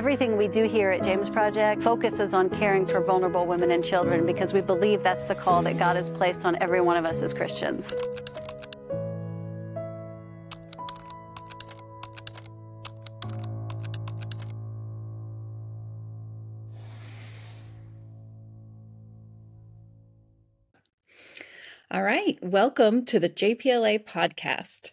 Everything we do here at James Project focuses on caring for vulnerable women and children because we believe that's the call that God has placed on every one of us as Christians. All right. Welcome to the JPLA podcast.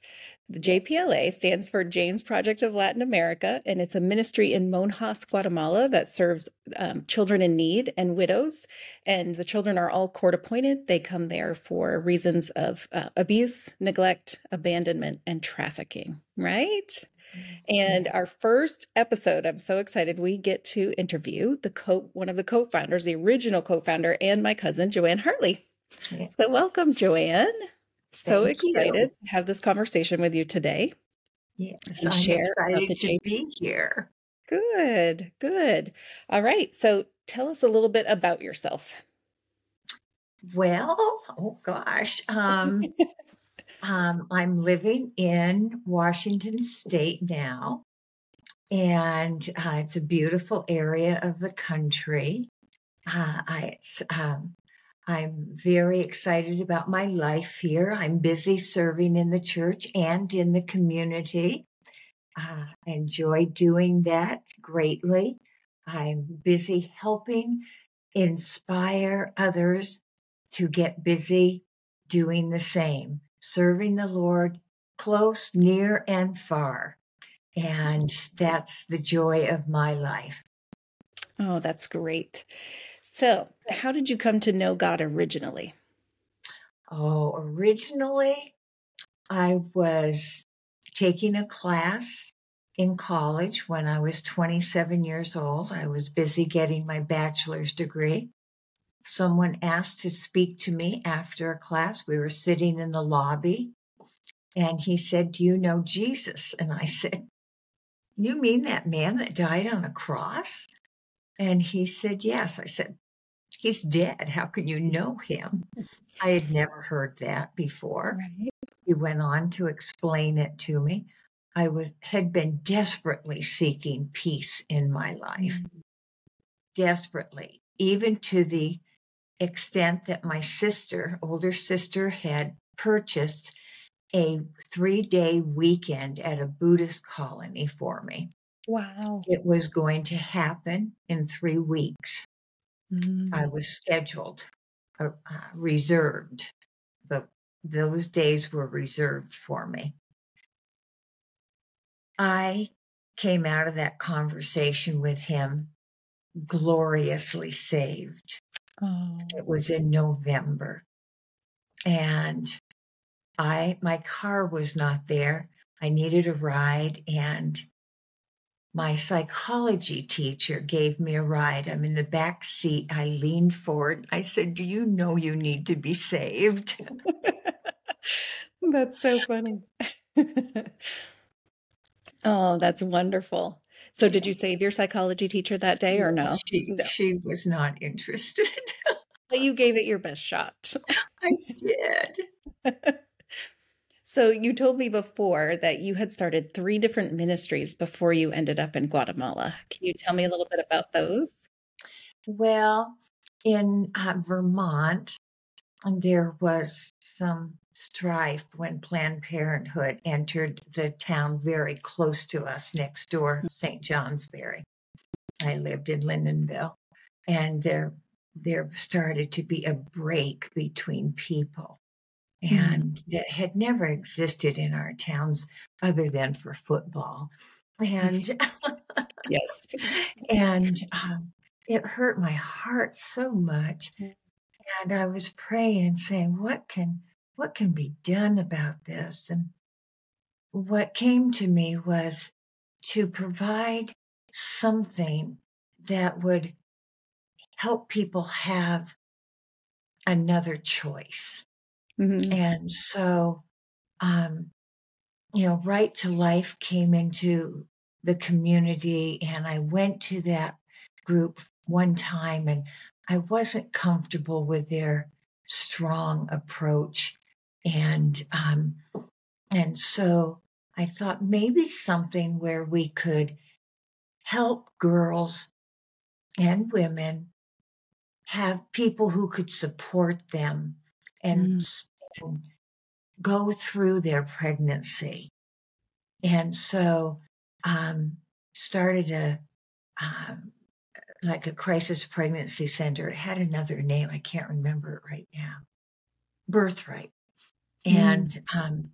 The JPLA stands for James Project of Latin America, and it's a ministry in Monjas, Guatemala that serves um, children in need and widows. And the children are all court appointed. They come there for reasons of uh, abuse, neglect, abandonment, and trafficking, right? And our first episode, I'm so excited we get to interview the co one of the co-founders, the original co-founder, and my cousin Joanne Hartley. So welcome, Joanne. So Thank excited you. to have this conversation with you today. Yes, and I'm excited to be here. Good, good. All right. So tell us a little bit about yourself. Well, oh gosh. Um, um, I'm living in Washington State now, and uh, it's a beautiful area of the country. Uh, I, it's um, I'm very excited about my life here. I'm busy serving in the church and in the community. Uh, I enjoy doing that greatly. I'm busy helping inspire others to get busy doing the same, serving the Lord close, near, and far. And that's the joy of my life. Oh, that's great. So, how did you come to know God originally? Oh, originally, I was taking a class in college when I was 27 years old. I was busy getting my bachelor's degree. Someone asked to speak to me after a class. We were sitting in the lobby, and he said, Do you know Jesus? And I said, You mean that man that died on a cross? And he said, Yes. I said, He's dead. How can you know him? I had never heard that before. Right. He went on to explain it to me. I was had been desperately seeking peace in my life. Mm-hmm. Desperately, even to the extent that my sister, older sister, had purchased a three day weekend at a Buddhist colony for me. Wow. It was going to happen in three weeks. Mm. I was scheduled, uh, uh, reserved. The, those days were reserved for me. I came out of that conversation with him gloriously saved. Oh. It was in November. And I my car was not there. I needed a ride and my psychology teacher gave me a ride. I'm in the back seat. I leaned forward. I said, Do you know you need to be saved? that's so funny. oh, that's wonderful. So, did you save your psychology teacher that day or no? She, no. she was not interested. but you gave it your best shot. I did. So you told me before that you had started three different ministries before you ended up in Guatemala. Can you tell me a little bit about those? Well, in uh, Vermont, there was some strife when Planned Parenthood entered the town very close to us next door, St. Johnsbury. I lived in Lyndonville, and there there started to be a break between people. Mm-hmm. and that had never existed in our towns other than for football. And yes, and um, it hurt my heart so much. Mm. And I was praying and saying, "What can what can be done about this?" And what came to me was to provide something that would help people have another choice Mm-hmm. And so, um, you know, Right to Life came into the community, and I went to that group one time, and I wasn't comfortable with their strong approach, and um, and so I thought maybe something where we could help girls and women have people who could support them and, Mm. and go through their pregnancy. And so, um, started a, um, like a crisis pregnancy center. It had another name. I can't remember it right now. Birthright. Mm. And, um,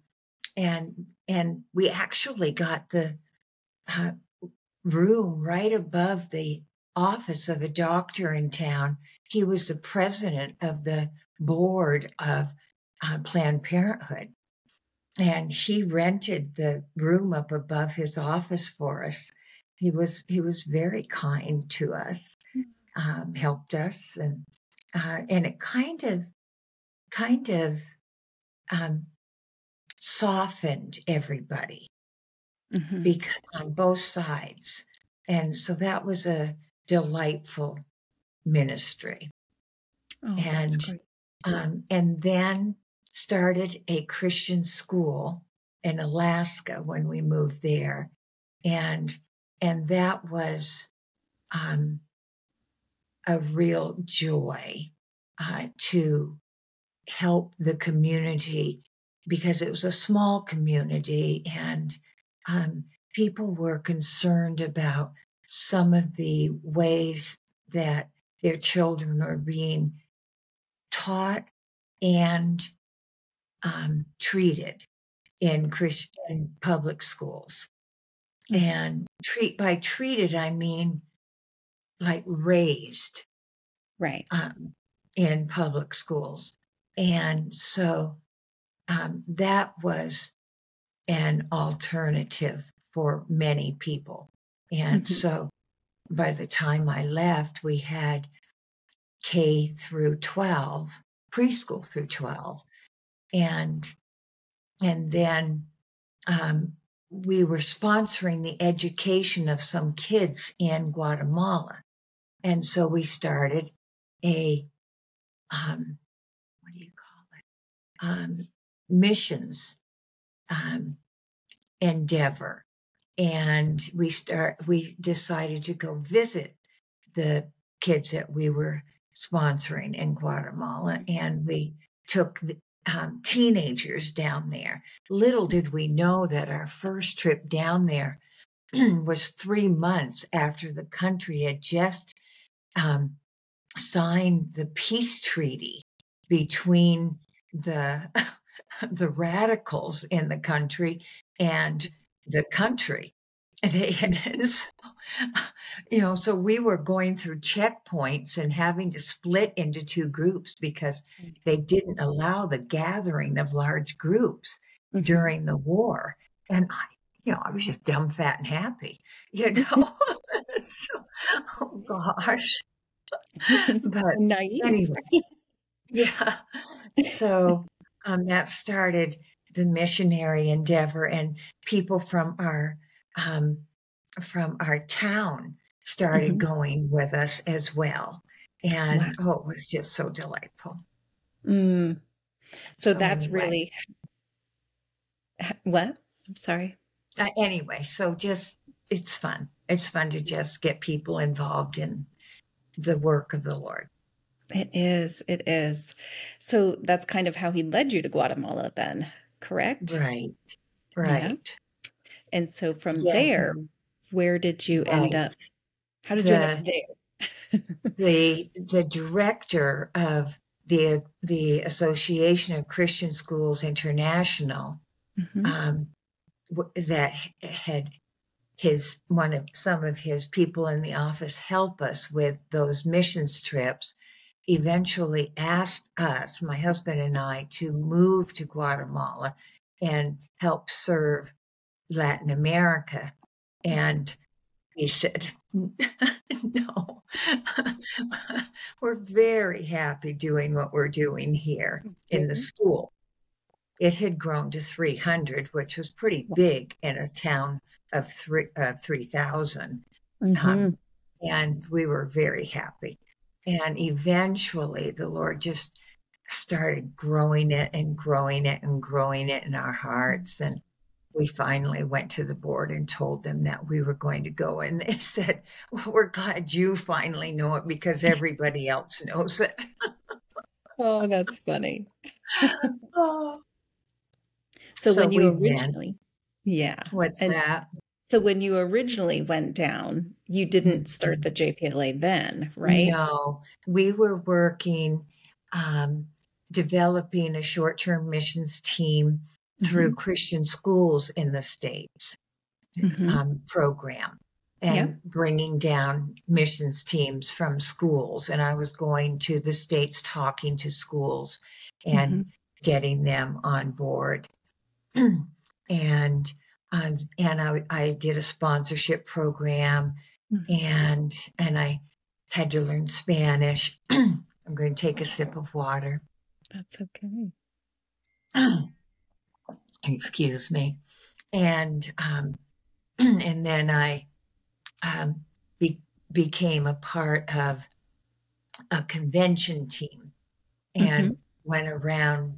and, and we actually got the uh, room right above the office of a doctor in town. He was the president of the board of uh, Planned Parenthood. And he rented the room up above his office for us. He was he was very kind to us, um, helped us, and uh, and it kind of kind of um, softened everybody Mhm. because on both sides, and so that was a delightful ministry. Oh, that's and. Um, and then started a Christian school in Alaska when we moved there, and and that was um, a real joy uh, to help the community because it was a small community and um, people were concerned about some of the ways that their children are being taught and um, treated in Christian public schools. Mhm. And treat by treated, I mean like raised Right. um, in public schools. And so um, that was an alternative for many people. And Mhm. so by the time I left, we had K through 12, preschool through 12. And and then um, we were sponsoring the education of some kids in Guatemala. And so we started a um, what do you call it? Um, missions um, endeavor. And we start we decided to go visit the kids that we were sponsoring in Guatemala, and we took the um, teenagers down there. Little did we know that our first trip down there was three months after the country had just um, signed the peace treaty between the the radicals in the country and the country. And they and so, you know, so we were going through checkpoints and having to split into two groups because they didn't allow the gathering of large groups Mhm. during the war. And I, you know, I was just dumb, fat, and happy, you know. so, oh gosh. But Naive. anyway, yeah. So um, that started the missionary endeavor, and people from our um, from our town started Mhm. going with us as well. And oh, it was just so delightful. Mm. So So that's anyway. really what? I'm sorry. Uh, anyway, so just it's fun. It's fun to just get people involved in the work of the Lord. It is. It is. So that's kind of how he led you to Guatemala, then, correct? Right. Right. And so from Yeah. there, where did you end up? How did you end up there? the the director of the the Association of Christian Schools International Mhm. um, w- that had his one of some of his people in the office help us with those missions trips eventually asked us my husband and i to move to guatemala and help serve latin america and he said no we're very happy doing what we're doing here in the Mhm. school. It had grown to 300, which was pretty big in a town of three of 3,000, Mhm. and we were very happy. And eventually, the Lord just started growing it and growing it and growing it in our hearts, and we finally went to the board and told them that we were going to go. And they said, well, We're glad you finally know it because everybody else knows it. Oh, that's funny. oh, So, So when you we went. originally, yeah. what's And that? so when you originally went down, you didn't start the JPLA then, right? No, we were working, um, developing a short term missions team through Christian schools in the States Mhm. um, program and Yep. bringing down missions teams from schools. And I was going to the States talking to schools and getting them on board. and um, and I, I did a sponsorship program Mhm. and and I had to learn Spanish. I'm going to take a sip of water. That's okay. excuse me. And um, and then i um, be, became a part of a convention team and went around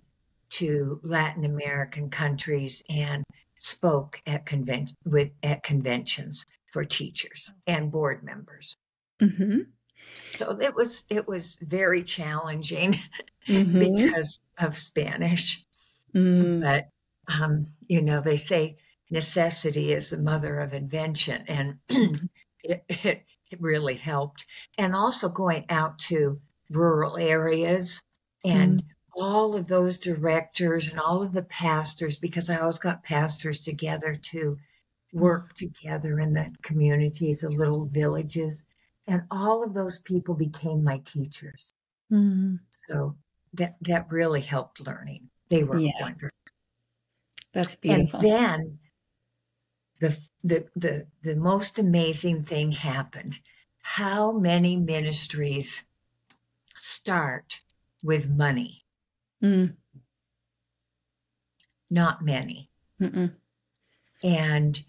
to latin american countries and spoke at convent with at conventions for teachers and board members. Hmm so it was it was very challenging hmm because of spanish. Mm, but um, you know they say necessity is the mother of invention and it, it, it really helped. And also going out to rural areas and all of those directors and all of the pastors because i always got pastors together to work together in the communities the little villages and all of those people became my teachers. Mm. so that that really helped learning. They were Yeah. wonderful That's beautiful. and then the, the the the most amazing thing happened. How many ministries start with money? Mm, Not many. mm-mm, And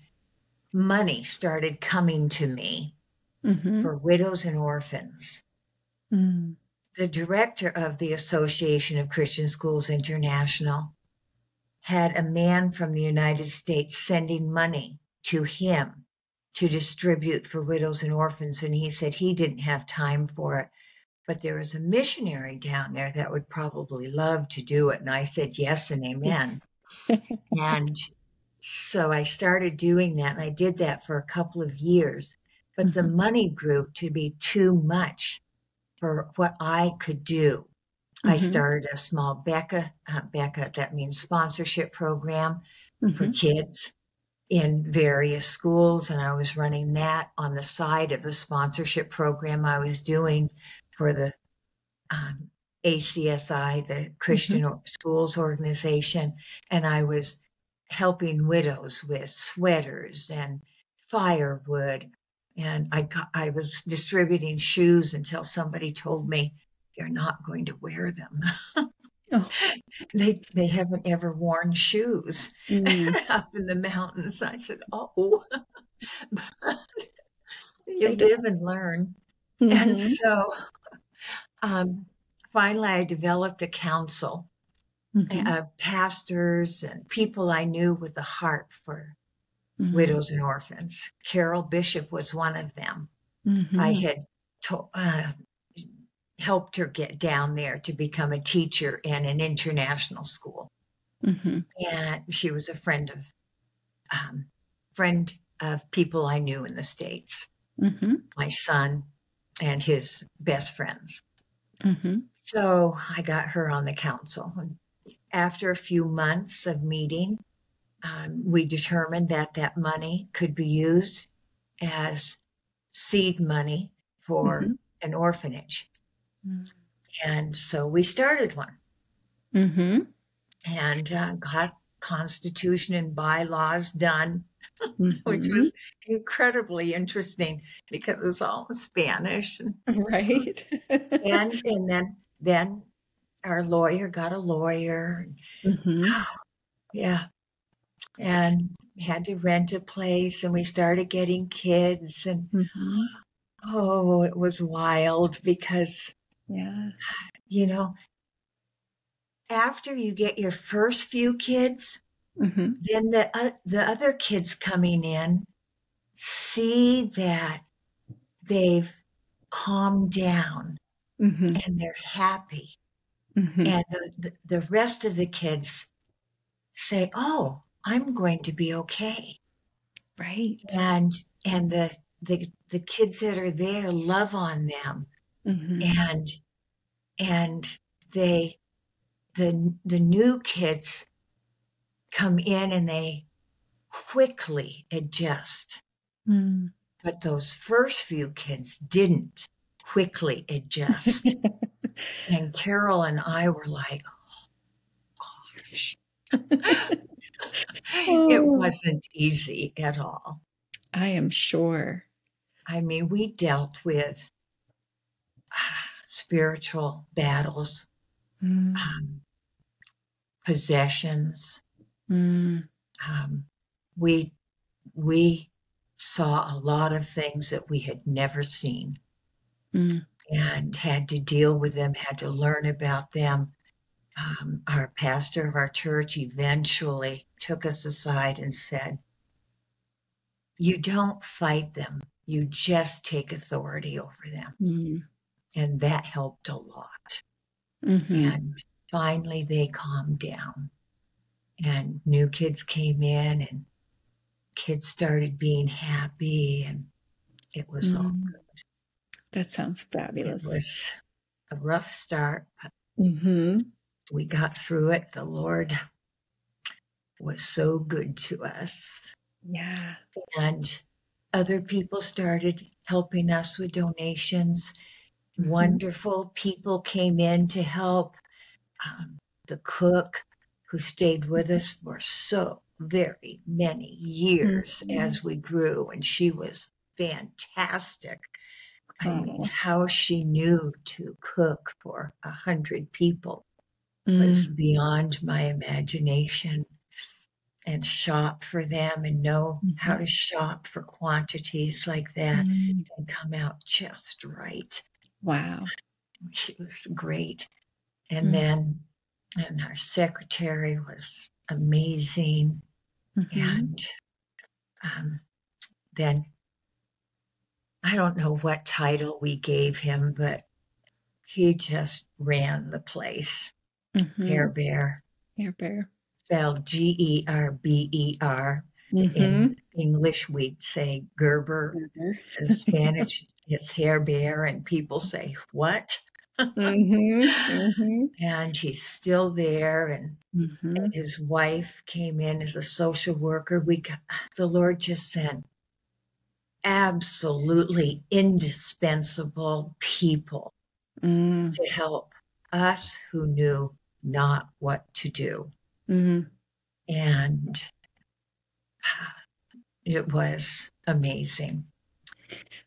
money started coming to me mhm, for widows and orphans. mm, The director of the Association of Christian Schools International had a man from the United States sending money to him to distribute for widows and orphans. And he said he didn't have time for it, but there was a missionary down there that would probably love to do it. And I said, yes and amen. and so I started doing that. And I did that for a couple of years. But the Mhm. money grew to be too much for what I could do. I Mhm. started a small beca, uh, beca, that means sponsorship program for mhm, kids in various schools. And I was running that on the side of the sponsorship program I was doing for the um, ACSI, the Christian Or- Schools Organization. And I was helping widows with sweaters and firewood. And I got, I was distributing shoes until somebody told me, you're not going to wear them. Oh. they they haven't ever worn shoes mm. up in the mountains. I said, "Oh, but you live and learn." And Mhm, so, um, finally, I developed a council mhm, of pastors and people I knew with a heart for mhm, widows and orphans. Carol Bishop was one of them. mhm, I had to, uh, helped her get down there to become a teacher in an international school. mhm, and she was a friend of um, friend of people I knew in the states. mhm, My son and his best friends. mhm, So I got her on the council. After a few months of meeting, um, we determined that that money could be used as seed money for Mhm. an orphanage. Mm. And so we started one. mhm, and uh, got constitution and bylaws done, which mhm. was incredibly interesting because it was all in Spanish. Right. and, and then then our lawyer got a lawyer, Mhm, yeah, and had to rent a place, and we started getting kids, and mhm. oh, it was wild because Yeah. you know after you get your first few kids, hmm then the uh, the other kids coming in see that they've calmed down hmm and they're happy. Hmm and the, the, the rest of the kids say oh i'm going to be okay. Right. and and the the, the kids that are there love on them hmm and and they the the new kids come in and they quickly adjust Mm. but those first few kids didn't quickly adjust and carol and i were like oh gosh it Oh. wasn't easy at all I am sure. i mean we dealt with spiritual battles Mm. um, possessions Mm. um, we we saw a lot of things that we had never seen Mm. and had to deal with them had to learn about them um, our pastor of our church eventually took us aside and said you don't fight them you just take authority over them Mm. And that helped a lot Mhm. and finally they calmed down and new kids came in and kids started being happy and it was all Mm. That sounds fabulous. it was a rough start but hmm we got through it the lord was so good to us Yeah. and other people started helping us with donations Mhm. wonderful people came in to help um, the cook who stayed with us for so very many years Mhm. as we grew and she was fantastic i mean Oh. how she knew to cook for a hundred people was Mm. beyond my imagination and shop for them and know how to shop for quantities like that Mm. and come out just right Wow. she was great. And Mm. then, and our secretary was amazing. Mhm. And um, then, I don't know what title we gave him, but he just ran the place. Mhm. Hair Bear, Hair Bear. spelled G E R B E R. In English, we'd say Gerber. Burger. In Spanish, it's Hair Bear, and people say, What? Mhm. Mhm. And he's still there, and Mhm. his wife came in as a social worker. We, the Lord just sent absolutely indispensable people Mm. to help us who knew not what to do. Mhm. And it was amazing.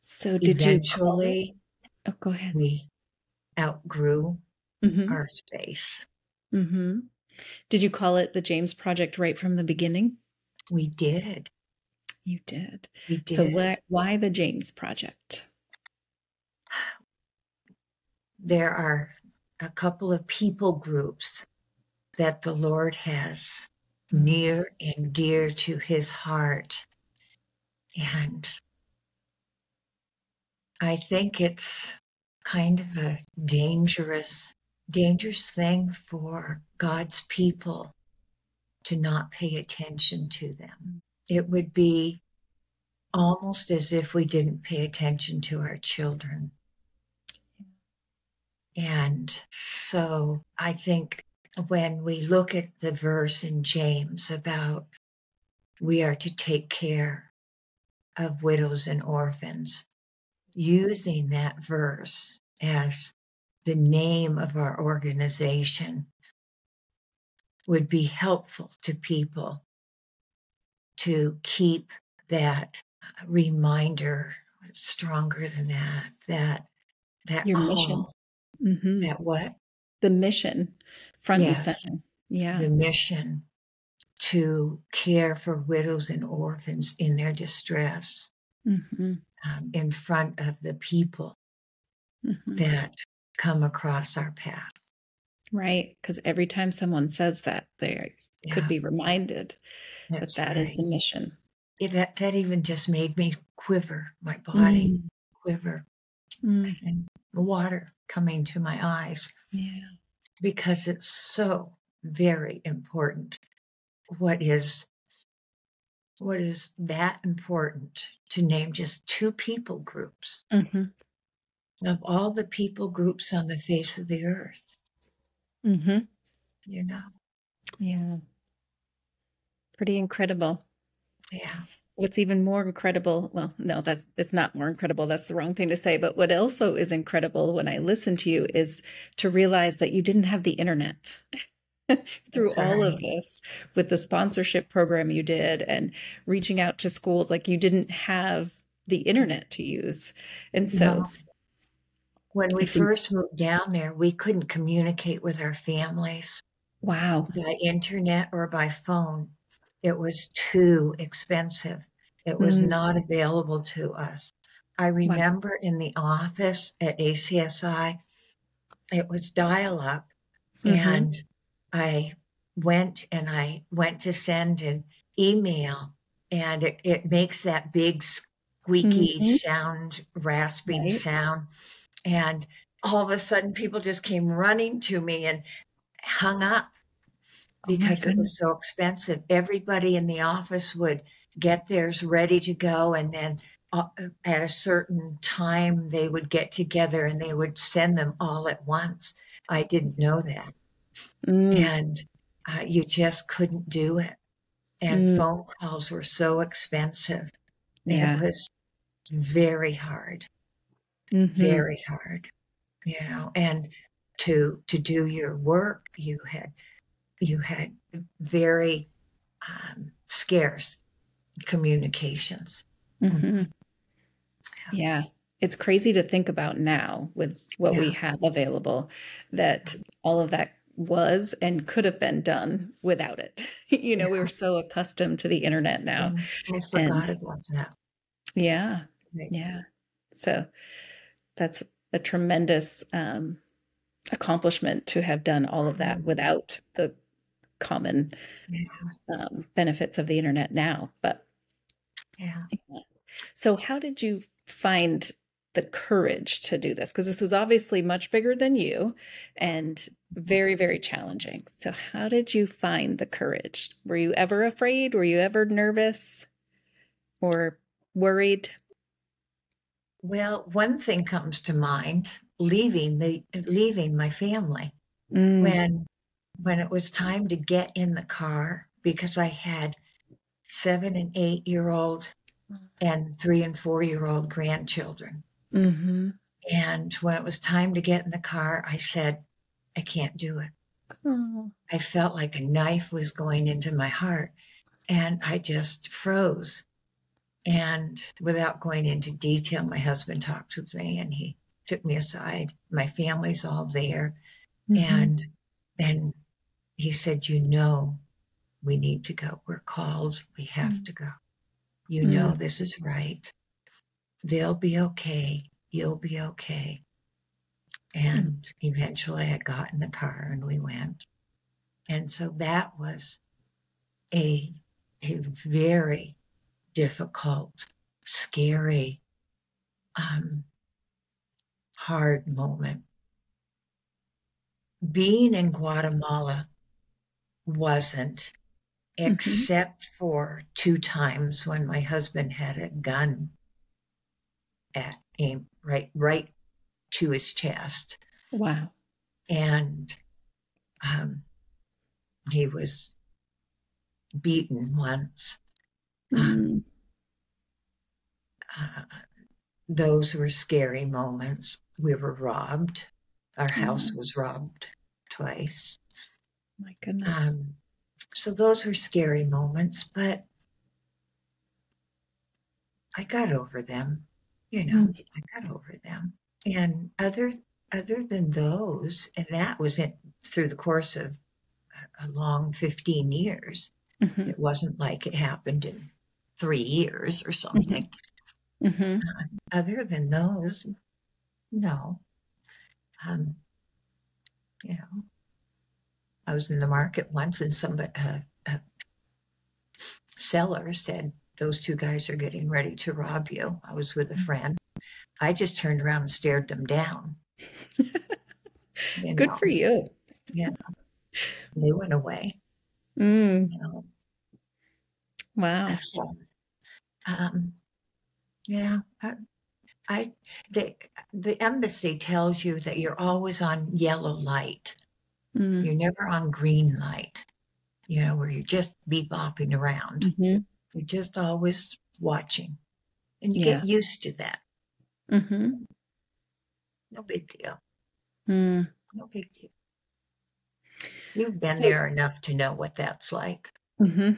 So did you call Oh, go ahead. we outgrew Mhm. our space. Mhm. Did you call it the James Project right from the beginning? We did. You did. We did. So why why the James Project? there are a couple of people groups that the Lord has Mhm. near and dear to his heart. And I think it's kind of a dangerous, dangerous thing for God's people to not pay attention to them. It would be almost as if we didn't pay attention to our children. And so I think when we look at the verse in James about we are to take care of widows and orphans, using that verse as the name of our organization would be helpful to people to keep that reminder stronger than that, that that Your call, mission. Mhm. that what? The mission front Yes. and center. Yeah. the mission to care for widows and orphans in their distress Mhm. Um, in front of the people Mhm. that come across our path. Right. Because every time someone says that, they Yeah, could be reminded that that's that is right. the mission. It, that, that even just made me quiver, my body Mm, quiver, mm, and water coming to my eyes yeah. because it's so very important. What is what is that important to name just two people groups hmm of all the people groups on the face of the earth? hmm You know, Yeah. Pretty incredible. yeah, What's even more incredible, well, no, that's it's not more incredible. That's the wrong thing to say. But what also is incredible when I listen to you is to realize that you didn't have the internet through that's all of this with the sponsorship program you did and reaching out to schools. Like you didn't have the internet to use. And so No, when we first moved down there, we couldn't communicate with our families wow. by internet or by phone. It was too expensive. It was Mm, not available to us. I wow. remember in the office at ACSI, it was dial up, hmm and I went and I went to send an email, and it, it makes that big squeaky hmm sound, rasping Right. sound. And all of a sudden, people just came running to me and hung up Oh because it was so expensive. Everybody in the office would get theirs ready to go, and then uh, at a certain time, they would get together and they would send them all at once. I didn't know that. Mm, And uh, you just couldn't do it. And mm, phone calls were so expensive. It was very hard, hmm very hard, you know. And to to do your work, you had you had very um, scarce communications. hmm Yeah. It's crazy to think about now with what we have available that all of that was and could have been done without it. You know, we yeah. were so accustomed to the internet now. yeah. I And forgot about that. yeah, yeah. So that's a tremendous um, accomplishment to have done all of that Mm, without the common Yeah, um, benefits of the internet now. But yeah. yeah. So, how did you find the courage to do this? Because this was obviously much bigger than you and very, very challenging. So, how did you find the courage? Were you ever afraid? Were you ever nervous or worried? Well, one thing comes to mind: leaving the leaving my family Mm, when when it was time to get in the car because I had seven and eight year old and three and four year old grandchildren. hmm And when it was time to get in the car, I said, I can't do it. Oh, I felt like a knife was going into my heart and I just froze. And without going into detail, my husband talked with me and he took me aside. My family's all there. hmm And then he said, You know, we need to go. We're called. We have to go. You know, mm, this is right. They'll be okay. You'll be okay. Mm, And eventually I got in the car and we went. And so that was a, a very difficult, scary, um, hard moment. Being in Guatemala wasn't, mhm. except for two times when my husband had a gun at aim right right to his chest, Wow. and um, he was beaten once. Um, Mm, uh, those were scary moments. We were robbed. Our house oh, was robbed twice. my goodness. Um, so those were scary moments, but I got over them. You know, Mm, I got over them. And other other than those, and that was it through the course of a long 15 years. mhm, It wasn't like it happened in three years or mhm, something. mhm. Uh, other than those, no. Um, you know, I was in the market once and somebody, uh, a seller said, Those two guys are getting ready to rob you. I was with a friend. I just turned around and stared them down. You Good for you. Yeah. They went away. Mm, You know, wow. so, um, yeah, I, I the the embassy tells you that you're always on yellow light. Mm, You're never on green light. You know, where you're just bebopping around. mhm, You're just always watching, and you Yeah. get used to that. Mhm, No big deal. mm. No big deal. You've been So- there enough to know what that's like. hmm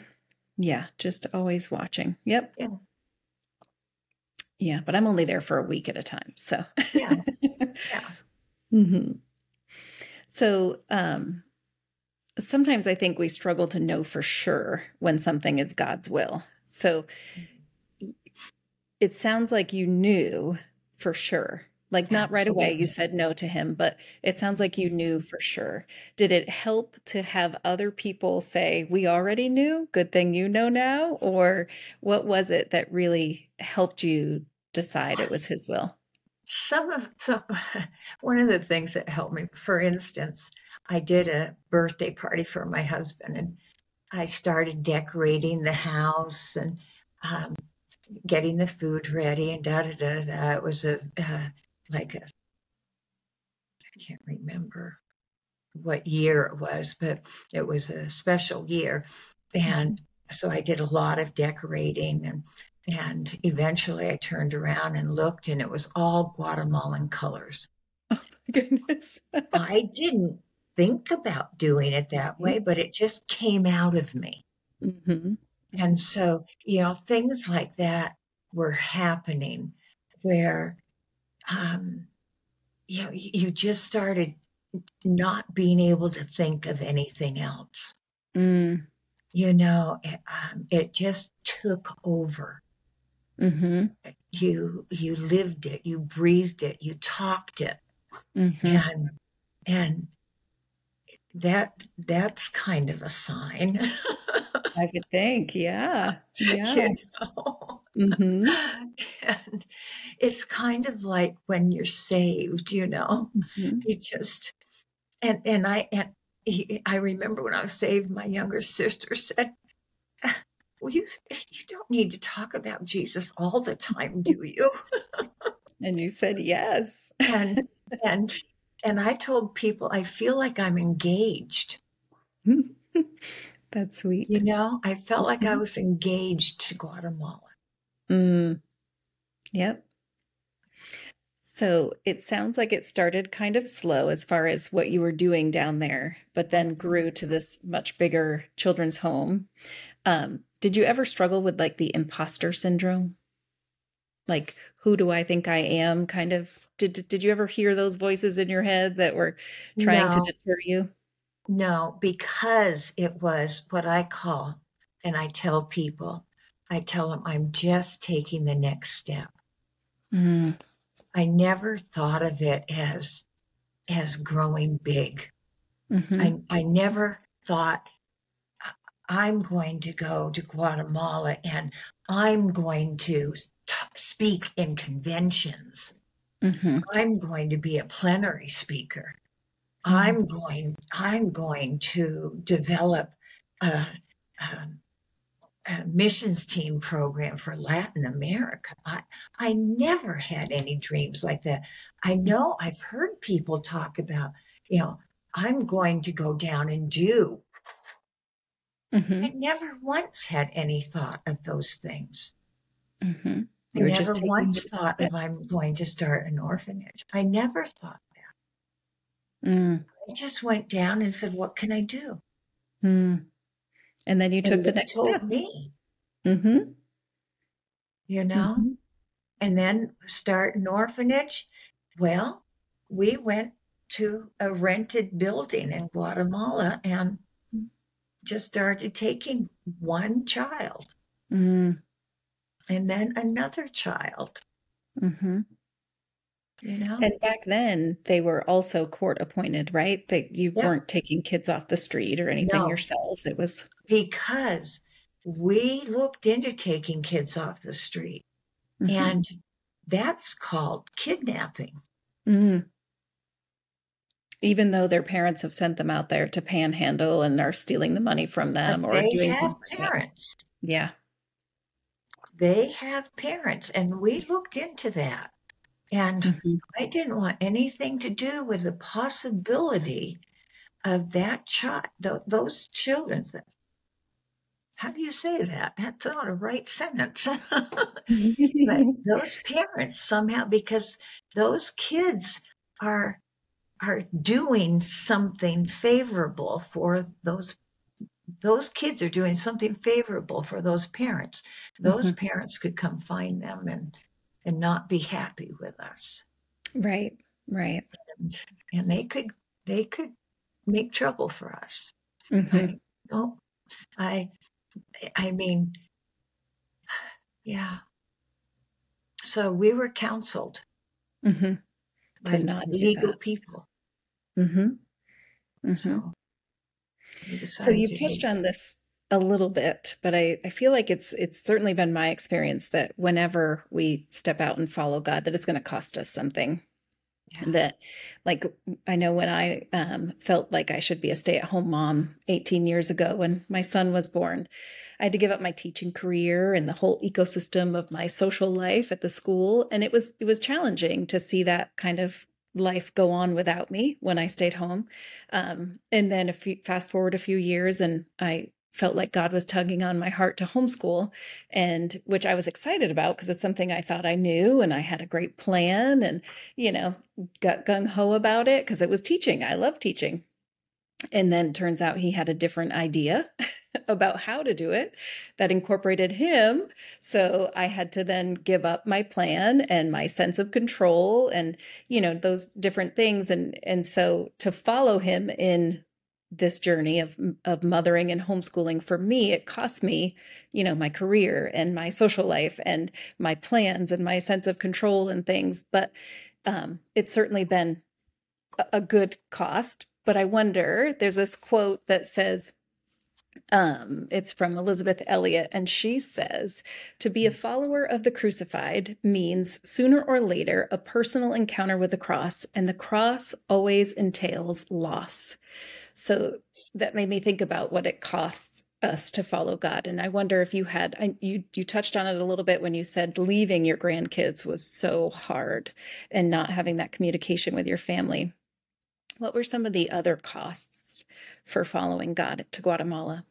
Yeah, just always watching. Yep. Yeah. Yeah, but I'm only there for a week at a time. So, Yeah. Yeah. hmm So, um, sometimes I think we struggle to know for sure when something is God's will. So, it sounds like you knew for sure. Like, not right away, you said no to him, but it sounds like you knew for sure. Did it help to have other people say, We already knew? Good thing you know now? Or what was it that really helped you decide it was his will? Some of some one of the things that helped me, for instance, I did a birthday party for my husband and I started decorating the house and um, getting the food ready and da da da da. It was a uh, like a I can't remember what year it was, but it was a special year, and so I did a lot of decorating and. And eventually I turned around and looked, and it was all Guatemalan colors. Oh my goodness. I didn't think about doing it that way, but it just came out of me. hmm And so, you know, things like that were happening where, um, you know, you just started not being able to think of anything else. Mm. You know, it, um, it just took over. hmm You you lived it, you breathed it, you talked it, hmm and and that that's kind of a sign. I would think. Yeah. Yeah. you know? hmm And it's kind of like when you're saved, you know, hmm you just, and, and I, and he, I remember when I was saved, my younger sister said, well, you, you don't need to talk about Jesus all the time, do you? And you said yes. And, and, and I told people, I feel like I'm engaged, That's sweet. you know, I felt like I Mhm. was engaged to Guatemala. Mm. Yep. So it sounds like it started kind of slow as far as what you were doing down there, but then grew to this much bigger children's home. Um, did you ever struggle with like the imposter syndrome? Like, who do I think I am? Kind of. Did Did you ever hear those voices in your head that were trying No. to deter you? No, because it was what I call, and I tell people, I tell them I'm just taking the next step. Mm, I never thought of it as as growing big. mhm, I I never thought "I- I'm going to go to Guatemala and I'm going to t- speak in conventions. mhm, I'm going to be a plenary speaker. Mm-hmm. I'm going. I'm going to develop a, a, a missions team program for Latin America. I I never had any dreams like that. I know I've heard people talk about, you know, I'm going to go down and do. mhm, I never once had any thought of those things. mhm. I never once thought of I'm going to start an orphanage. I never thought that. Mm, I just went down and said, "What can I do?" mm. And then you took And the next told step. me, Mm-hmm. you know, Mhm. and then start an orphanage. Well, we went to a rented building in Guatemala and just started taking one child Mm, and then another child. mhm. You know? And back then, they were also court appointed, right? That you Yeah. weren't taking kids off the street or anything No. yourselves. It was, because we looked into taking kids off the street, Mhm. and that's called kidnapping. Mhm. even though their parents have sent them out there to panhandle and are stealing the money from them But or they doing have things like parents. Yeah. They have parents, and we looked into that. And Mhm. I didn't want anything to do with the possibility of that child, those children. That, how do you say that? That's not a right sentence. but those parents somehow, because those kids are are doing something favorable for those those kids are doing something favorable for those parents. Those parents could come find them and and not be happy with us. Right. Right. And, and they could they could make trouble for us. Mhm. I, no, I I mean yeah. So we were counseled mm-hmm. To by not legal that. people. Mhm. Mhm. So So you've touched on this a little bit, but I, I feel like it's it's certainly been my experience that whenever we step out and follow God, that it's going to cost us something. Yeah. That, like, I know when I um, felt like I should be a stay at home mom 18 years ago when my son was born, I had to give up my teaching career and the whole ecosystem of my social life at the school, and it was it was challenging to see that kind of life go on without me when I stayed home. Um, and then a few, fast forward a few years, and I felt like God was tugging on my heart to homeschool, and which I was excited about because it's something I thought I knew and I had a great plan and, you know, got gung ho about it because it was teaching. I love teaching. And then turns out he had a different idea about how to do it that incorporated him. So I had to then give up my plan and my sense of control and, you know, those different things. And, and so to follow him in this journey of of mothering and homeschooling for me it cost me you know my career and my social life and my plans and my sense of control and things but um, it's certainly been a, a good cost but i wonder there's this quote that says um, it's from Elisabeth Elliot, and she says, To be a follower of the crucified means sooner or later a personal encounter with the cross, and the cross always entails loss. So that made me think about what it costs us to follow God. And I wonder if you had, I, you, you touched on it a little bit when you said leaving your grandkids was so hard and not having that communication with your family. What were some of the other costs for following God to Guatemala?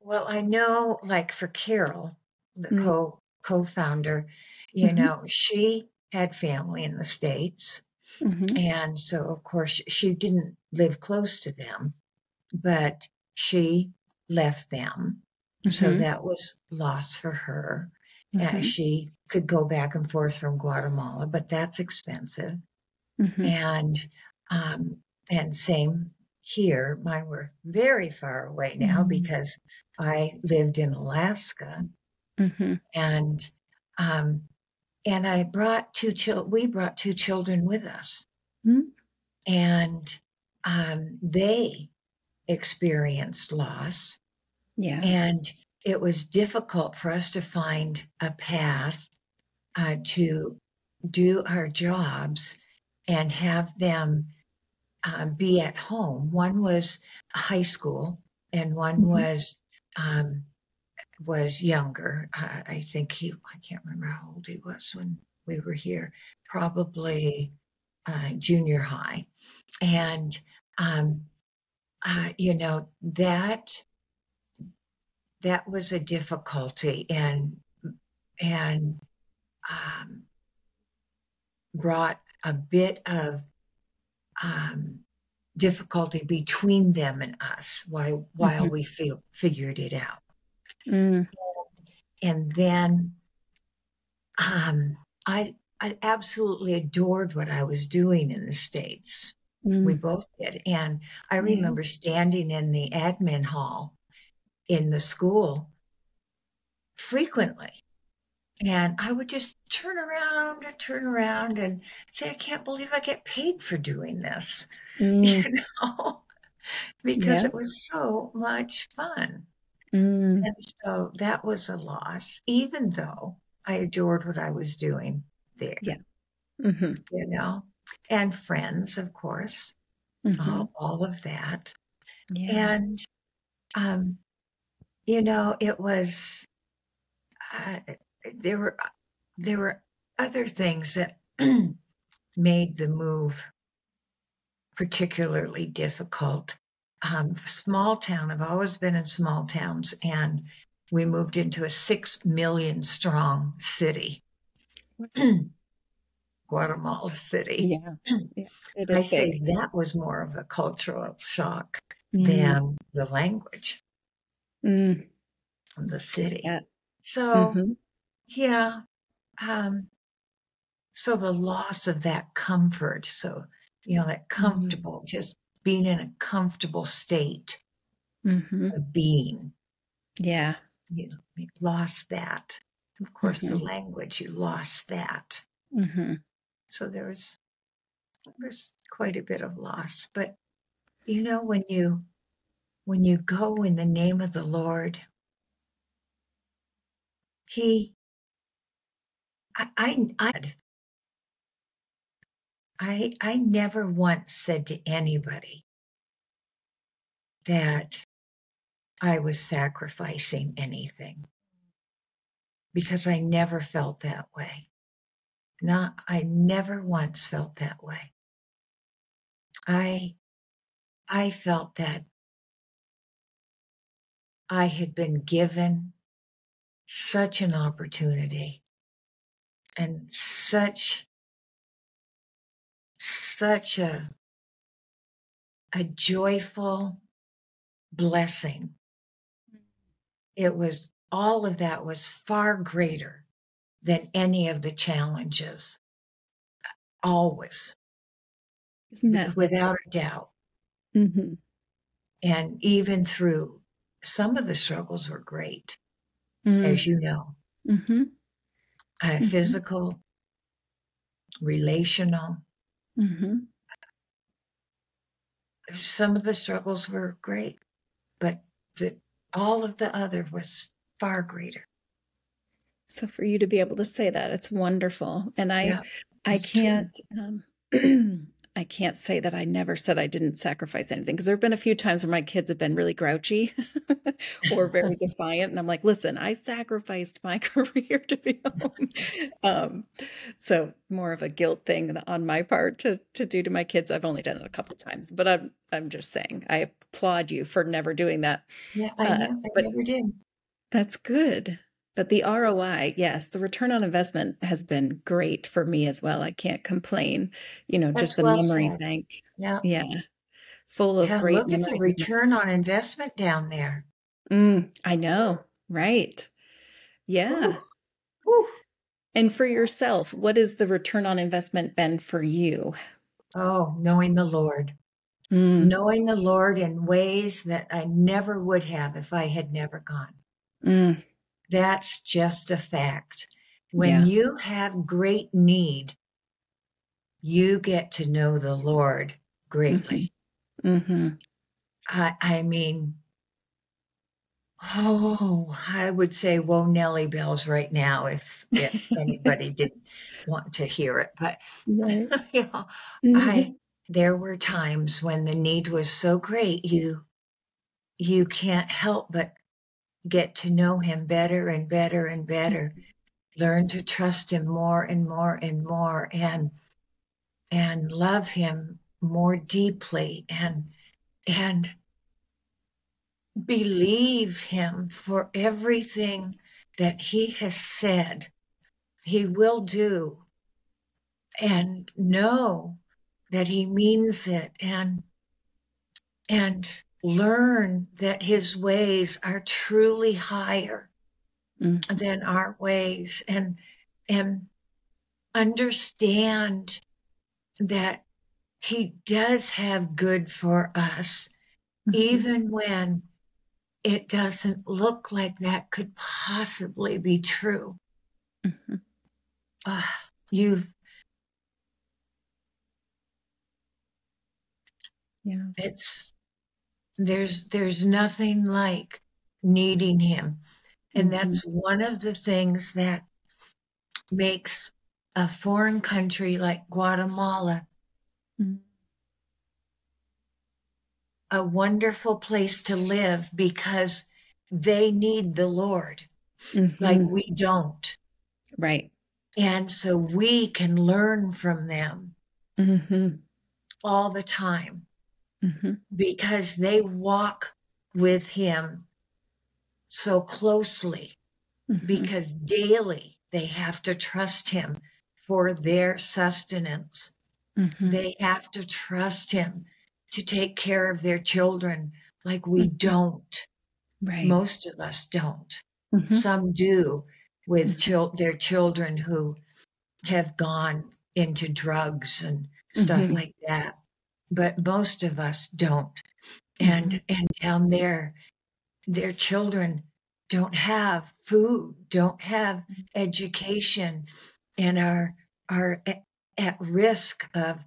Well, I know, like for Carol, the Mm. co co-founder, you Mhm. know, she had family in the states, Mhm. and so of course she didn't live close to them, but she left them, so Mhm. that was loss for her. Uh, Mhm. she could go back and forth from Guatemala, but that's expensive. Mhm. and um, and same here. Mine were very far away now Mhm. because I lived in Alaska, Mhm. and um, and I brought two children. We brought two children with us, Mhm. and um, they experienced loss, Yeah. and it was difficult for us to find a path uh, to do our jobs and have them uh, be at home. One was high school, and one Mhm. was um, was younger. I, I think he. I can't remember how old he was when we were here. Probably uh, junior high, and um, uh, you know that that was a difficulty, and and um, brought a bit of um, difficulty between them and us while while Mhm. we feel, figured it out. Mm. And then um, I I absolutely adored what I was doing in the states. We Mm. both did, and I remember standing in the admin hall in the school frequently And I would just turn around and turn around and say, I can't believe I get paid for doing this, Mm, you know, because Yeah. it was so much fun. Mm, And so that was a loss, even though I adored what I was doing there, Yeah. mhm, you know, and friends, of course, mhm. all, all of that. Yeah. And, um, you know, it was, uh, there were, there were other things that made the move particularly difficult. Um, small town, I've always been in small towns, and we moved into a six million strong city, Guatemala City. Yeah. Yeah. I say that was more of a cultural shock Mm, than the language mm, the city. Yeah. So, mhm, yeah, um, so the loss of that comfort, so, you know, that Mm-hmm. comfortable, just being in a comfortable state mhm. of being, Yeah. you know, you lost that. Of course, the Mhm. language, you lost that. mhm, So there was, there was quite a bit of loss. But, you know, when you, when you go in the name of the Lord, He, I, I, I, I, I never once said to anybody that I was sacrificing anything because I never felt that way. Not, I never once felt that way. I, I felt that I had been given such an opportunity and such, such a, a joyful blessing. It was, all of that was far greater than any of the challenges. Always, Isn't that without a doubt. Mhm, And even through some of the struggles were great, mm, as you know, mhm, uh, Mhm. physical, relational. Mhm. Some of the struggles were great, but the, all of the other was far greater. So for you to be able to say that, it's wonderful. And I Yeah, I can't um I can't say that I never said I didn't sacrifice anything because there have been a few times where my kids have been really grouchy or very defiant and I'm like, "Listen, I sacrificed my career to be home." Um so more of a guilt thing on my part to to do to my kids. I've only done it a couple times, but I'm I'm just saying I applaud you for never doing that. Yeah, I Uh, know. I but never did. That's good. But the ROI, yes, the return on investment has been great for me as well. I can't complain. You know, just the well memory said. bank. Yeah. Yeah. Full of Yeah, great look at the return on investment down there. Mm, I know. Right. Yeah. Ooh, ooh. And for yourself, what has the return on investment been for you? Oh, knowing the Lord. Mm, Knowing the Lord in ways that I never would have if I had never gone. mm, That's just a fact. When Yeah. you have great need, you get to know the Lord greatly. hmm I, I mean, oh, I would say, whoa, Nelly bells right now if, if anybody didn't want to hear it. But, Right. you know, Mhm. I, there were times when the need was so great, you, you can't help but get to know him better and better and better. Mm-hmm. Learn to trust him more and more and more and, and love him more deeply and, and believe him for everything that he has said he will do and know that he means it and and learn that his ways are truly higher Mm. than our ways and and understand that he does have good for us even when it doesn't look like that could possibly be true Mm-hmm. Uh, you've Yeah. it's there's there's nothing like needing him and Mhm. that's one of the things that makes a foreign country like Guatemala Mhm. a wonderful place to live because they need the Lord like Mhm. we don't. Right. And so we can learn from them Mm-hmm. all the time Mm-hmm. because they walk with him so closely Mm-hmm. because daily they have to trust him for their sustenance. Mm-hmm. They have to trust him to take care of their children like we Mhm. don't. Right. Most of us don't. Mhm. Some do with Mhm. chil- their children who have gone into drugs and stuff Mhm. like that. But most of us don't. And mm-hmm. and down there, their children don't have food, don't have education, and are are at, at risk of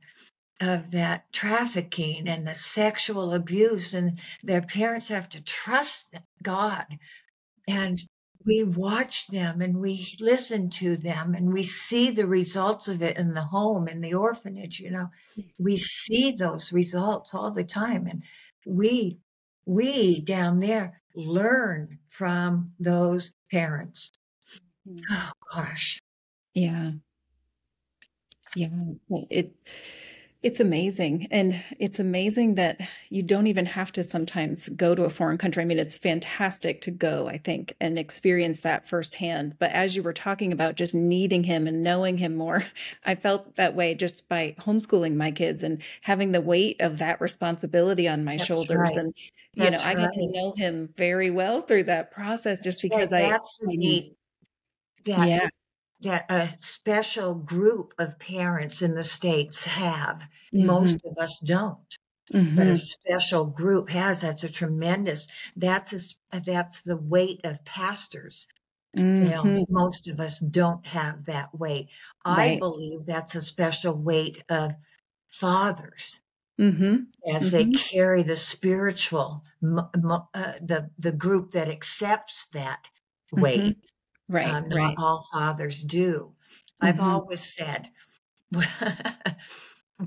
of that trafficking and the sexual abuse and their parents have to trust God and we watch them and we listen to them and we see the results of it in the home in the orphanage you know we see those results all the time and we we down there learn from those parents Mhm. oh gosh Yeah. Yeah. It it's amazing. And it's amazing that you don't even have to sometimes go to a foreign country. I mean, it's fantastic to go, I think, and experience that firsthand. But as you were talking about just needing him and knowing him more, I felt that way just by homeschooling my kids and having the weight of that responsibility on my That's shoulders. right. And, you know, That's I got to know him very well through that process just That's right. because I, that's I need that yeah. That a special group of parents in the states have Mhm. most of us don't but a Mhm. special group has that's a tremendous that's a, that's the weight of pastors Mhm. most of us don't have that weight i believe that's a special weight of fathers Mhm. as they Mhm. carry the spiritual uh, the the group that accepts that weight Mhm. Right. um, not Right. all fathers do i've Mhm. always said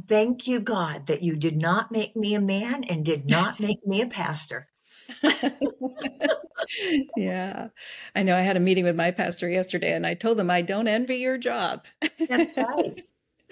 thank you god that you did not make me a man and did not make me a pastor yeah. I know I had a meeting with my pastor yesterday and I told him I don't envy your job. That's right.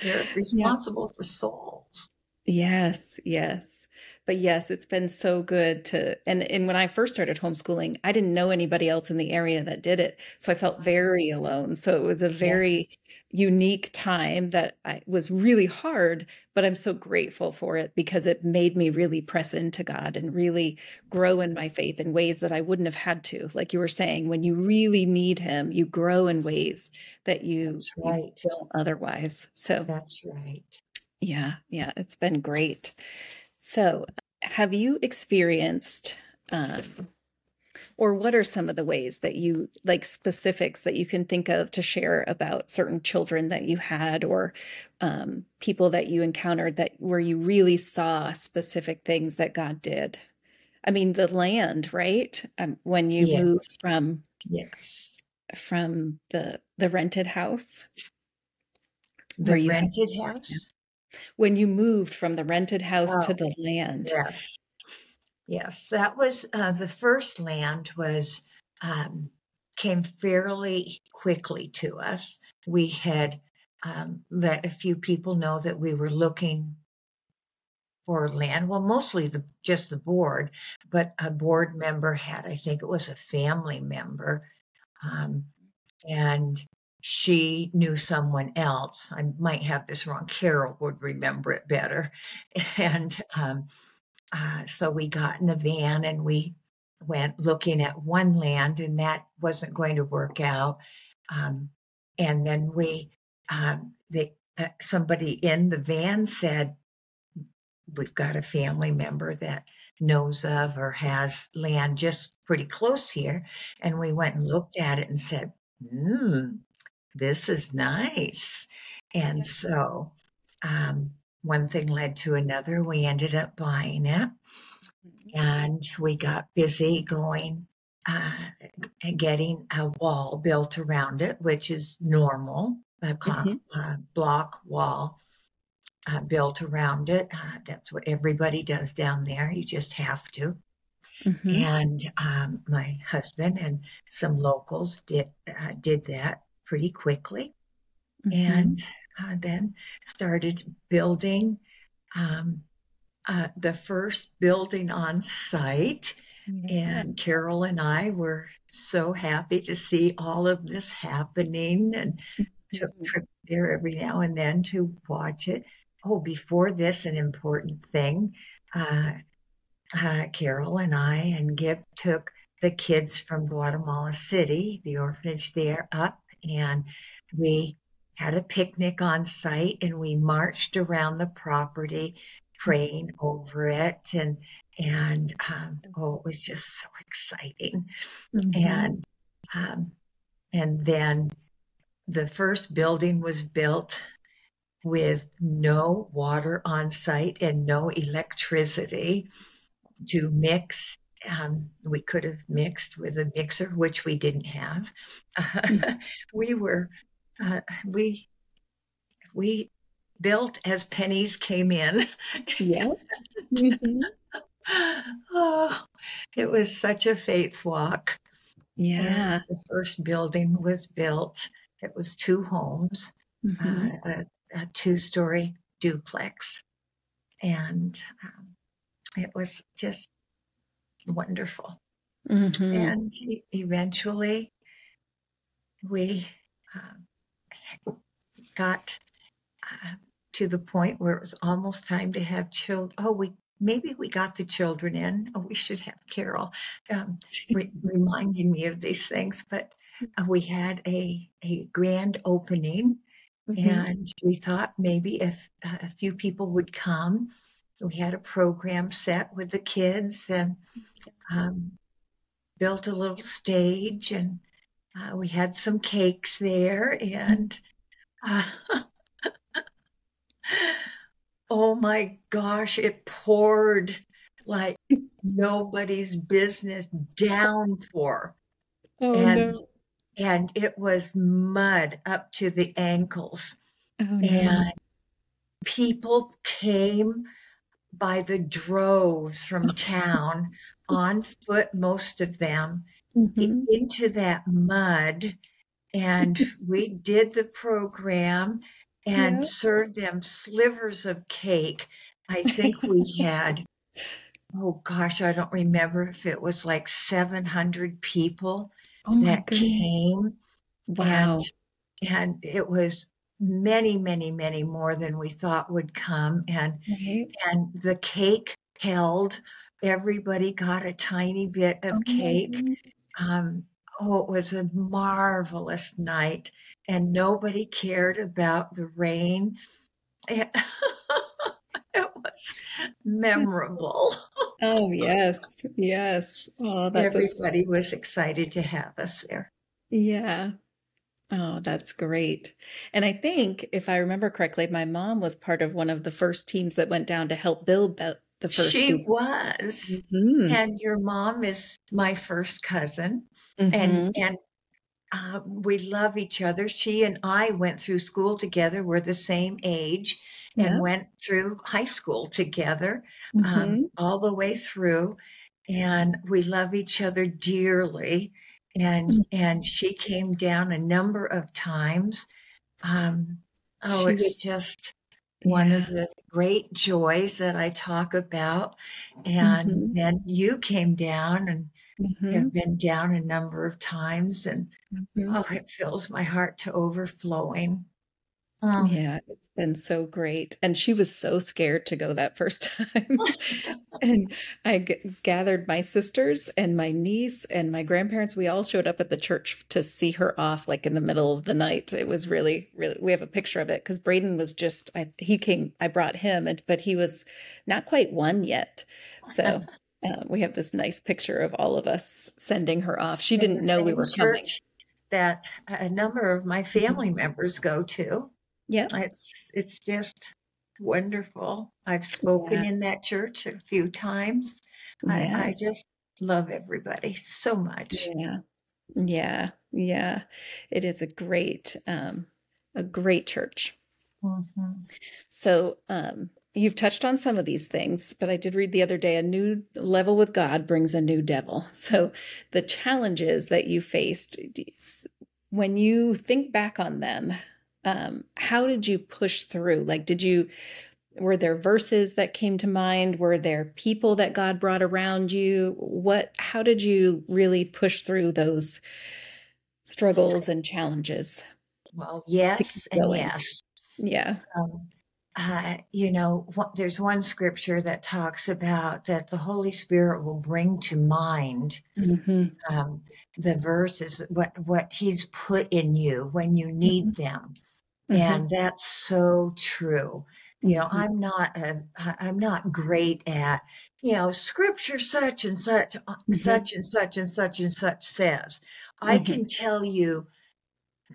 You're Yeah. responsible for souls. Yes, yes. But yes, it's been so good to and and when I first started homeschooling, I didn't know anybody else in the area that did it. So I felt very alone. So it was a Yeah. very unique time that I was really hard, but I'm so grateful for it because it made me really press into God and really grow in my faith in ways that I wouldn't have had to. Like you were saying, when you really need him, you grow in ways that you That's you don't otherwise. So That's right. yeah, yeah, it's been great. So, have you experienced, um, or what are some of the ways that you like specifics that you can think of to share about certain children that you had or um, people that you encountered that where you really saw specific things that God did? I mean, the land, right? Um, when you Yes. moved from Yes. from the the rented house, The you had rented house? When you moved from the rented house to Oh, the land. yes. Yes. That was uh, the first land was um, came fairly quickly to us. We had um, let a few people know that we were looking for land. Well, mostly the just the board, but a board member had, I think it was a family member, um, and she knew someone else. I might have this wrong. Carol would remember it better, and um, uh, so we got in the van and we went looking at one land, and that wasn't going to work out. Um, and then we, um, they, uh, somebody in the van said, we've got a family member that knows of or has land just pretty close here. And we went and looked at it and said, hmm, this is nice. And so um, one thing led to another. We ended up buying it Mm-hmm. and we got busy going, uh, getting a wall built around it, which is normal, a Mhm. uh, block wall uh, built around it. Uh, that's what everybody does down there. You just have to. Mhm. And um, my husband and some locals did uh, did that pretty quickly, Mhm. and uh, then started building um, uh, the first building on site. Yeah. And Carol and I were so happy to see all of this happening, and took Mhm. trip there every now and then to watch it. Oh, before this, an important thing. Uh, uh, Carol and I and Gib took the kids from Guatemala City, the orphanage there, up, and we had a picnic on site and we marched around the property praying over it and and um, oh it was just so exciting Mhm. and um, and then the first building was built with no water on site and no electricity to mix. Um, we could have mixed with a mixer, which we didn't have. we were uh, we we built as pennies came in. Yeah. Mhm. oh, it was such a faith walk. Yeah. And the first building was built. It was two homes, Mhm. uh, a, a two-story duplex, and um, it was just wonderful. Mhm. And eventually, we um, got uh, to the point where it was almost time to have children. Oh, we maybe we got the children in. Oh, we should have Carol um, re- reminding me of these things. But uh, we had a a grand opening, Mhm. and we thought maybe if uh, a few people would come, we had a program set with the kids and um, built a little stage, and uh, we had some cakes there, and uh, oh my gosh, it poured like nobody's business downpour, Oh and no. and it was mud up to the ankles, Oh no. and people came by the droves from town on foot, most of them, Mhm. into that mud. And we did the program and Yeah. served them slivers of cake. I think we had, oh gosh, I don't remember if it was like 700 people Oh that goodness. came Wow. and and it was many many many more than we thought would come and Right. and the cake held everybody got a tiny bit Oh of my cake um oh it was a marvelous night and nobody cared about the rain it, it was memorable Oh yes. Yes. Oh, that's everybody was excited to have us there yeah. Oh, that's great. And I think if I remember correctly, my mom was part of one of the first teams that went down to help build that the first she du- was Mhm. and your mom is my first cousin Mhm. and and uh, we love each other she and i went through school together we're the same age and Yeah. went through high school together um, Mhm. all the way through and we love each other dearly and Mm. and she came down a number of times um, oh She it's was just one yeah. of the great joys that I talk about. And Mhm. then you came down and Mhm. have been down a number of times, and Mhm. oh, it fills my heart to overflowing. Oh, Yeah, it's been so great. And she was so scared to go that first time. And I g- gathered my sisters and my niece and my grandparents. We all showed up at the church to see her off, like in the middle of the night. It was really, really, we have a picture of it because Braden was just, I, he came, I brought him, and, but he was not quite one yet. So uh, we have this nice picture of all of us sending her off. She didn't know we were coming. that a number of my family members go to. Yeah. It's it's just wonderful. I've spoken Yeah. in that church a few times. I, I just love everybody so much. Yeah. Yeah. Yeah. It is a great, um, a great church. Mhm. So, um, you've touched on some of these things, but I did read the other day a new level with God brings a new devil. So, the challenges that you faced, when you think back on them, um, how did you push through? Like, did you, were there verses that came to mind? Were there people that God brought around you? What, how did you really push through those struggles and challenges? Well, yes and yes. Yeah. Um, uh, you know, what, there's one scripture that talks about that the Holy Spirit will bring to mind hmm um, the verses, what what He's put in you when you need them, Mm-hmm. and that's so true. You know, Mhm. I'm not a, I'm not great at, you know, scripture such and such, uh, Mhm. such and such and such and such says. I Mhm. can tell you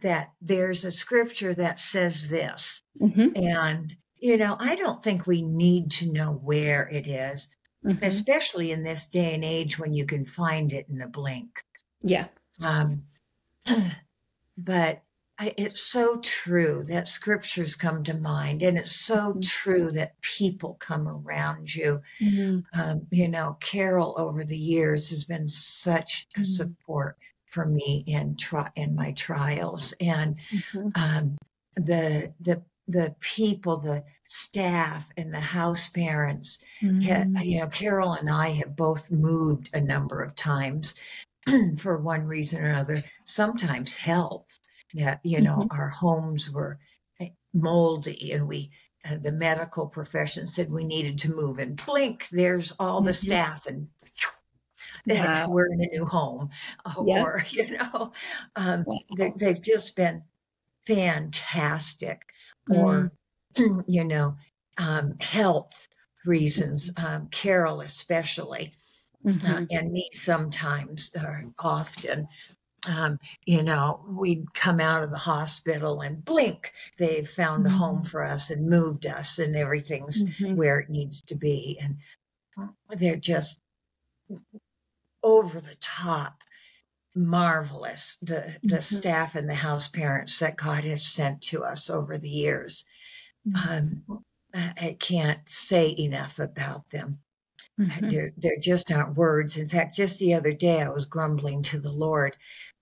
that there's a scripture that says this. Mhm. And, you know, I don't think we need to know where it is, especially in this day and age when you can find it in a blink. Yeah. Um, but I, it's so true that scriptures come to mind, and it's so Mhm. true that people come around you. Mhm. Um, you know, Carol over the years has been such a Mhm. support for me in tri- in my trials, and Mhm. um, the the the people, the staff, and the house parents. ha- Mhm. you know, Carol and I have both moved a number of times for one reason or another. Sometimes health. Yeah, you know, Mhm. our homes were eh, moldy, and we. Uh, the medical profession said we needed to move, and blink, there's all the Mhm. staff, and Wow. we're in a new home. Yeah. Or, you know, um, they, they've just been fantastic Mm. or you know um, health reasons um, carol especially uh, Mhm. and me sometimes or often um, you know we'd come out of the hospital and blink they've found a home Mhm. for us and moved us and everything's Mhm. where it needs to be and they're just over the top marvelous the the Mhm. staff and the house parents that god has sent to us over the years um, I can't say enough about them. Mhm. There, there just aren't words. In fact, just the other day, I was grumbling to the Lord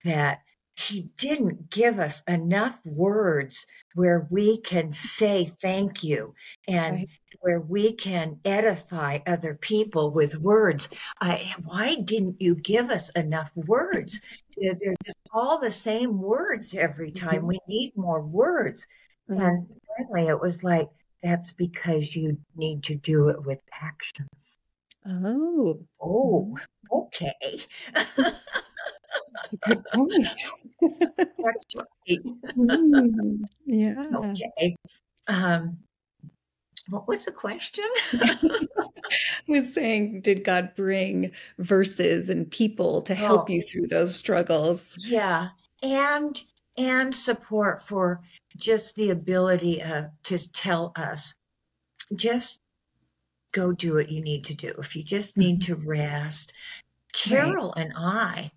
that He didn't give us enough words where we can say thank you and Right. where we can edify other people with words. I, why didn't you give us enough words? They're they're just all the same words every time. Mhm. We need more words. Mhm. And finally, it was like, that's because you need to do it with actions. Oh, Oh, okay. that's a good point. That's right. Mm. Yeah. Okay. Um, what was the question? I was saying, did God bring verses and people to help Oh. you through those struggles? yeah. And and support for just the ability uh, to tell us just go do what you need to do. If you just need to rest. Carol and I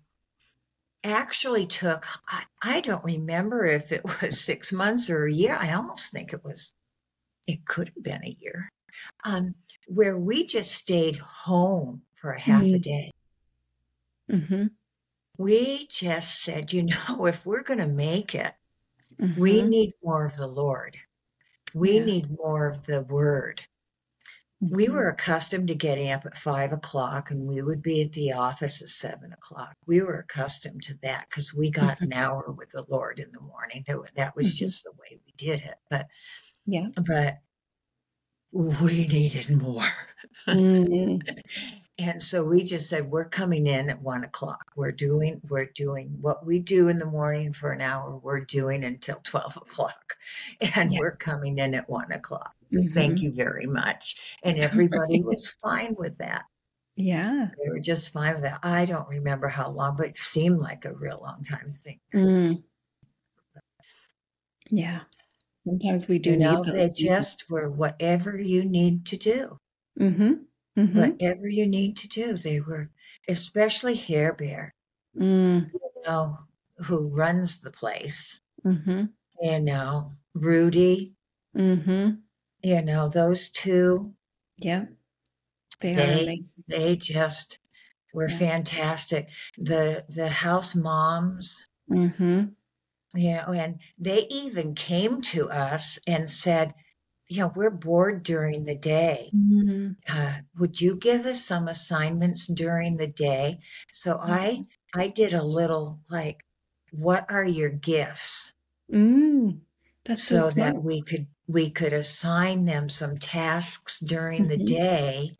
actually took, I, I don't remember if it was six months or a year. I almost think it was, it could have been a year, um, where we just stayed home for a half a day. Mm. day. hmm We just said, you know, if we're going to make it, we Mhm. need more of the Lord. We Yeah. need more of the word. We were accustomed to getting up at five o'clock and we would be at the office at seven o'clock. We were accustomed to that because we got Mhm. an hour with the Lord in the morning. That, wa- that was Mhm. just the way we did it. But, Yeah. but we needed more. Mm. And so we just said, we're coming in at one o'clock. We're doing, we're doing what we do in the morning for an hour. We're doing until 12 o'clock and Yeah. we're coming in at one o'clock. Mhm. Thank you very much. And everybody was fine with that. Yeah. They were just fine with that. I don't remember how long, but it seemed like a real long time to think. Mm. Yeah. Sometimes we do You know, they just were whatever you need to do. Mm-hmm. Mm-hmm. Whatever you need to do. They were, especially Hair Bear, Mm. you know, who runs the place. Mm-hmm. You know, Rudy, Mm-hmm. you know, those two, Yeah. They are they amazing. they just were Yeah. fantastic. The the house moms, Mm-hmm. you know, and they even came to us and said, you know, we're bored during the day. Mm-hmm. Uh, would you give us some assignments during the day? So I I did a little like, what are your gifts? Mm. That's so, so that we could we could assign them some tasks during the Mhm. day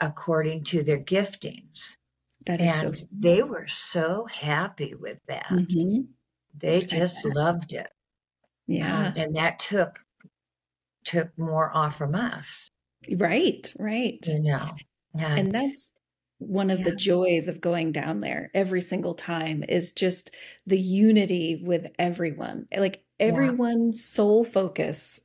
according to their giftings That is and smart. they were so happy with that Mhm. they just loved it Yeah. Um, and that took took more off from us right. Right. you know and, And that's one of the joys of going down there every single time is just the unity with everyone. Like everyone's sole focus,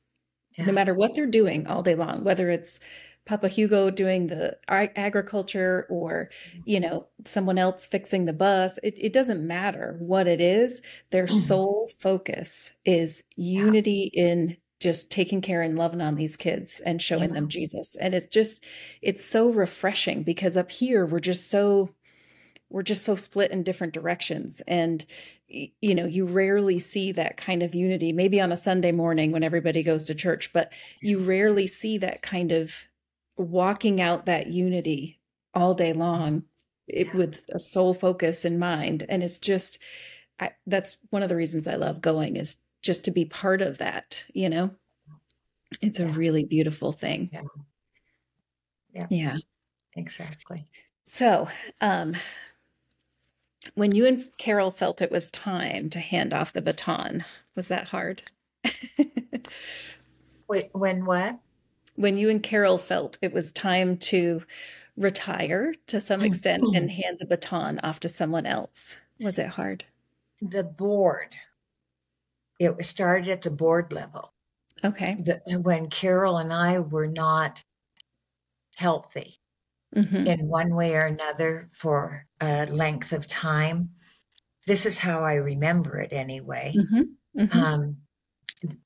yeah, no matter what they're doing all day long, whether it's Papa Hugo doing the agriculture or, you know, someone else fixing the bus, it, it doesn't matter what it is. Their Mhm. sole focus is unity in just taking care and loving on these kids and showing Yeah. them Jesus. And it's just, it's so refreshing because up here we're just so, we're just so split in different directions. And, you know, you rarely see that kind of unity, maybe on a Sunday morning when everybody goes to church, but you rarely see that kind of walking out that unity all day long it, Yeah. with a sole focus in mind. And it's just, I, that's one of the reasons I love going is just to be part of that, you know? It's a Yeah. really beautiful thing. Yeah. Yeah. Yeah. exactly So, um, when you and Carol felt it was time to hand off the baton, was that hard? Wait, when what when you and Carol felt it was time to retire to some extent and hand the baton off to someone else, was it hard? the board it was started at the board level Okay. the, when carol and i were not healthy hmm in one way or another for a length of time. This is how I remember it anyway. hmm hmm Um,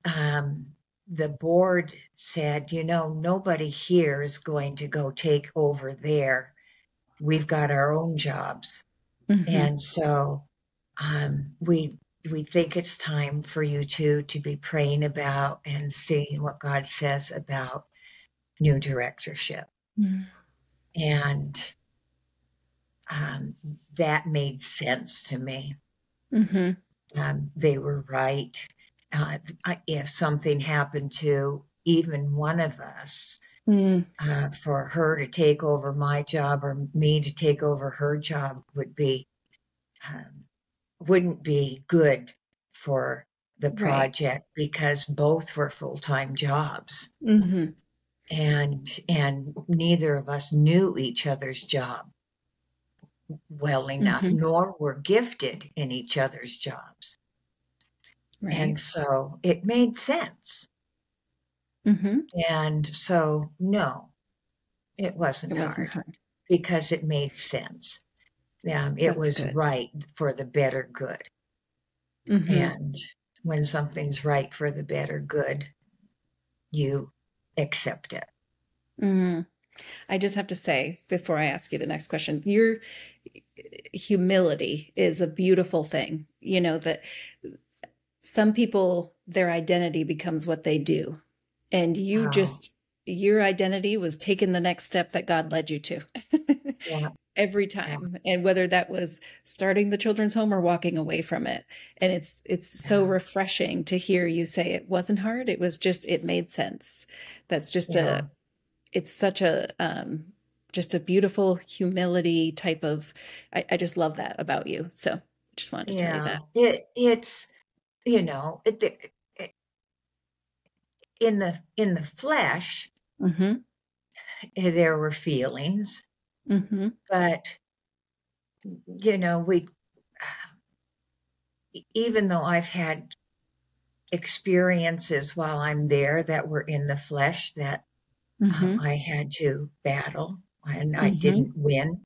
um, the board said, you know, nobody here is going to go take over there. We've got our own jobs. hmm And so um, we we think it's time for you two to be praying about and seeing what God says about new directorship. And um, that made sense to me. hmm Um, they were right. Uh, if something happened to even one of us, mm uh, for her to take over my job or me to take over her job would be um, wouldn't be good for the Right. project because both were full-time jobs hmm and and neither of us knew each other's job well enough Mhm. nor were gifted in each other's jobs Right. and so it made sense hmm and so no it wasn't, It wasn't hard. because it made sense um, it That's was good. right for the better good hmm and when something's right for the better good you accept it Mm. I just have to say before I ask you the next question, your humility is a beautiful thing. You know, that some people, their identity becomes what they do. And you Wow. just, your identity was taking the next step that God led you to yeah every time. And whether that was starting the children's home or walking away from it. And it's, it's so refreshing to hear you say it wasn't hard. It was just, it made sense. That's just Yeah. a, it's such a um just a beautiful humility type of I, I just love that about you so just wanted to tell you that it it's you know it, it, it- in the in the flesh mm-hmm. eh, there were feelings Mm-hmm. But, you know, we, even though I've had experiences while I'm there that were in the flesh that Mm-hmm. um, I had to battle and I Mhm. didn't win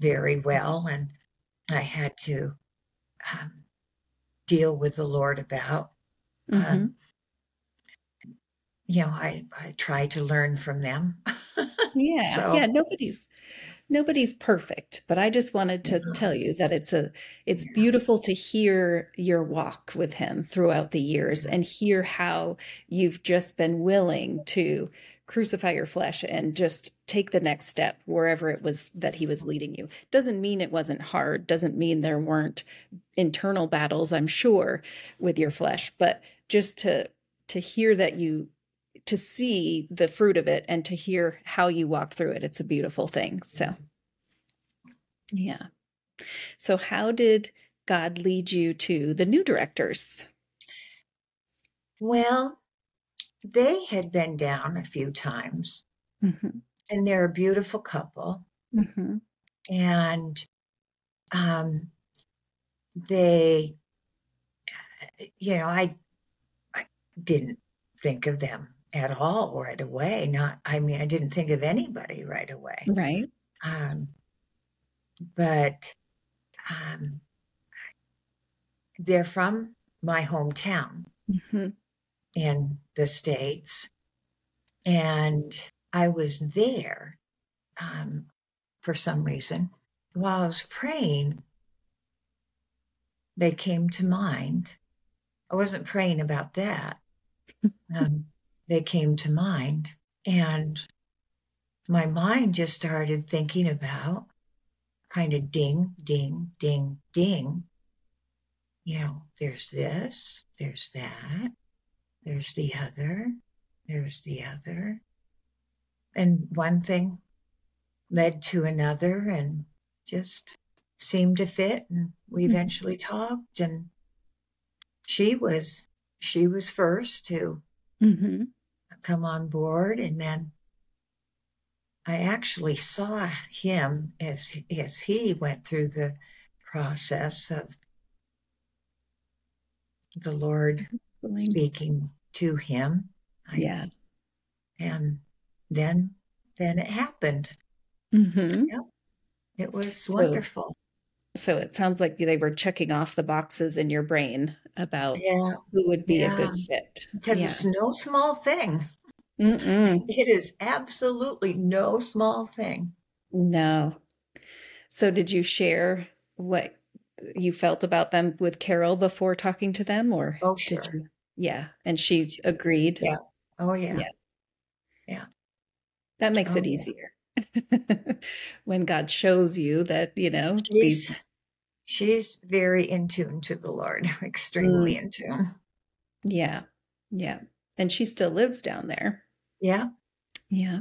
very well. And I had to um, deal with the Lord about. Mm-hmm. Um, you know, I, I try to learn from them. Yeah, So- yeah, nobody's nobody's perfect, but I just wanted to tell you that it's a it's beautiful to hear your walk with him throughout the years and hear how you've just been willing to crucify your flesh and just take the next step wherever it was that he was leading you. Doesn't mean it wasn't hard, doesn't mean there weren't internal battles, I'm sure, with your flesh, but just to to hear that you to see the fruit of it and to hear how you walk through it it's a beautiful thing so yeah so how did god lead you to the new directors Well, they had been down a few times mm-hmm. and they're a beautiful couple. Mm-hmm. And um, they, you know, I, I didn't think of them at all right away. Not, I mean, I didn't think of anybody right away. right Um, but um, they're from my hometown mm-hmm. in the States. And I was there um, for some reason. While I was praying, they came to mind. I wasn't praying about that. Um, they came to mind. And my mind just started thinking about kind of ding, ding, ding, ding. You know, there's this, there's that, there's the other, there's the other. And one thing led to another and just seemed to fit. And we Mhm. eventually talked and she was, she was first to Mm-hmm. come on board and then I actually saw him as as he went through the process of the Lord speaking to him. Yeah And then then it happened. mm-hmm. It was So- wonderful. So it sounds like they were checking off the boxes in your brain about Yeah, who would be a good fit because yeah it's no small thing. Mm-mm. It is absolutely no small thing. no so did you share what you felt about them with carol before talking to them or Oh, did sure. you yeah and she agreed Yeah. Oh yeah. Yeah. Yeah. That makes Oh, it yeah. easier. when God shows you that, you know, She's these, she's very in tune to the Lord, extremely Mm. in tune. yeah, yeah. And she still lives down there. Yeah. Yeah.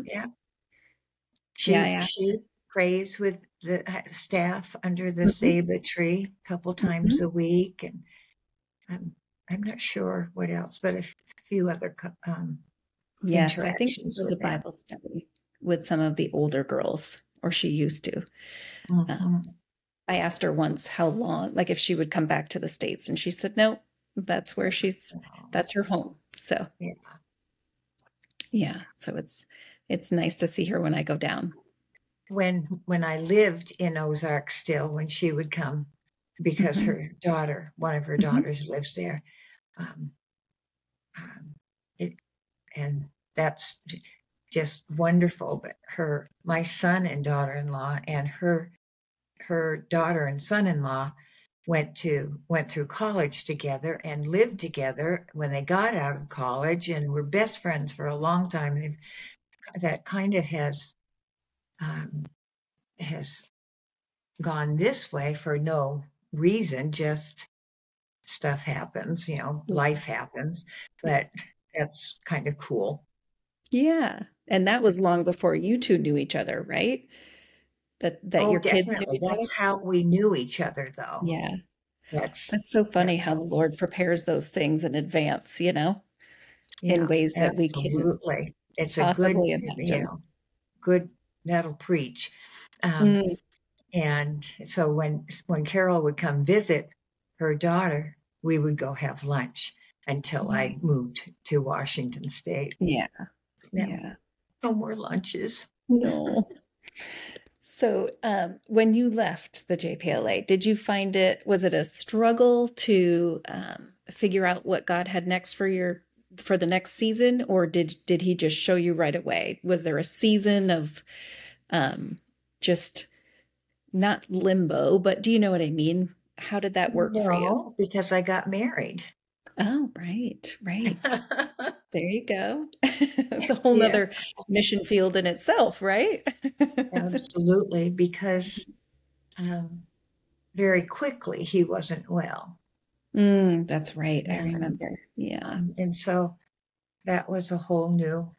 She Yeah, yeah. she prays with the uh, staff under the Mhm. Ceiba tree a couple times Mm-hmm. a week, and I'm I'm not sure what else, but a f- few other um, Yes. I think it Interactions was a. Bible study with some of the older girls, or she used to. mhm. I asked her once how long, like if she would come back to the States, and she said, no, that's where she's, that's her home. So, Yeah. yeah. So it's, it's nice to see her when I go down. when when I lived in Ozark still, when she would come, because Mhm. her daughter, one of her Mhm. daughters, lives there. Um, um, it, and that's just wonderful. But her, my son and daughter-in-law, and her, her daughter and son-in-law went to went through college together and lived together when they got out of college and were best friends for a long time. They've, that kind of has um, has gone this way for no reason, just stuff happens, you know, life happens, but that's kind of cool. Yeah. And that was long before you two knew each other, right? That that oh, your kids knew definitely. each other. That's how we knew each other, though. Yeah. That's, That's so funny That's how the Lord prepares those things in advance, you know, yeah, in ways that we can absolutely. It's a good, possibly you imagine. know, good, that'll preach. Um, Mm. And so when when Carol would come visit her daughter, we would go have lunch until I moved to Washington State. Yeah. No, Yeah. No more lunches. No. So, um, when you left the JPLA, did you find it, was it a struggle to um, figure out what God had next for your for the next season, or did did he just show you right away? Was there a season of um, just not limbo, but do you know what I mean? How did that work for you? Because I got married. Oh, right, right. There you go. It's a whole Yeah. nother mission field in itself, right? Absolutely, because um, very quickly he wasn't well. Mm, that's right. I remember. Yeah. Um, and so that was a whole new,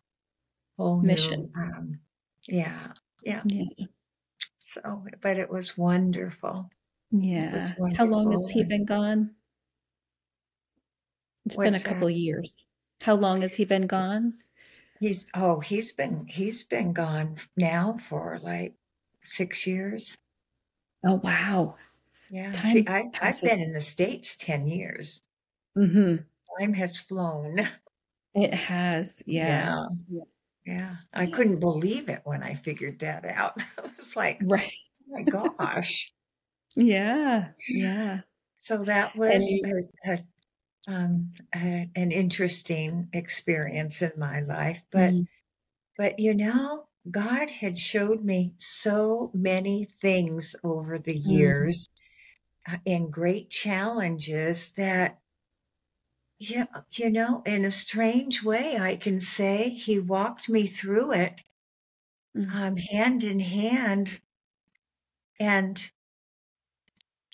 whole Mission. new, um, yeah, yeah. Yeah. So, but it was wonderful. Yeah. How long has he been gone? It's been a couple that? years. How long has he been gone? He's oh, he's been he's been gone now for like six years. Oh, wow. Yeah. Time See, I I've been in the States ten years. Mm-hmm. Time has flown. It has. Yeah. Yeah. I Yeah. couldn't believe it when I figured that out. I was like, Right. oh my gosh. Yeah. Yeah. So that was you, a, a, um, a, an interesting experience in my life. But Mm, but you know, God had showed me so many things over the mm, years uh, and great challenges that yeah, you know, in a strange way, I can say He walked me through it mm, um, hand in hand and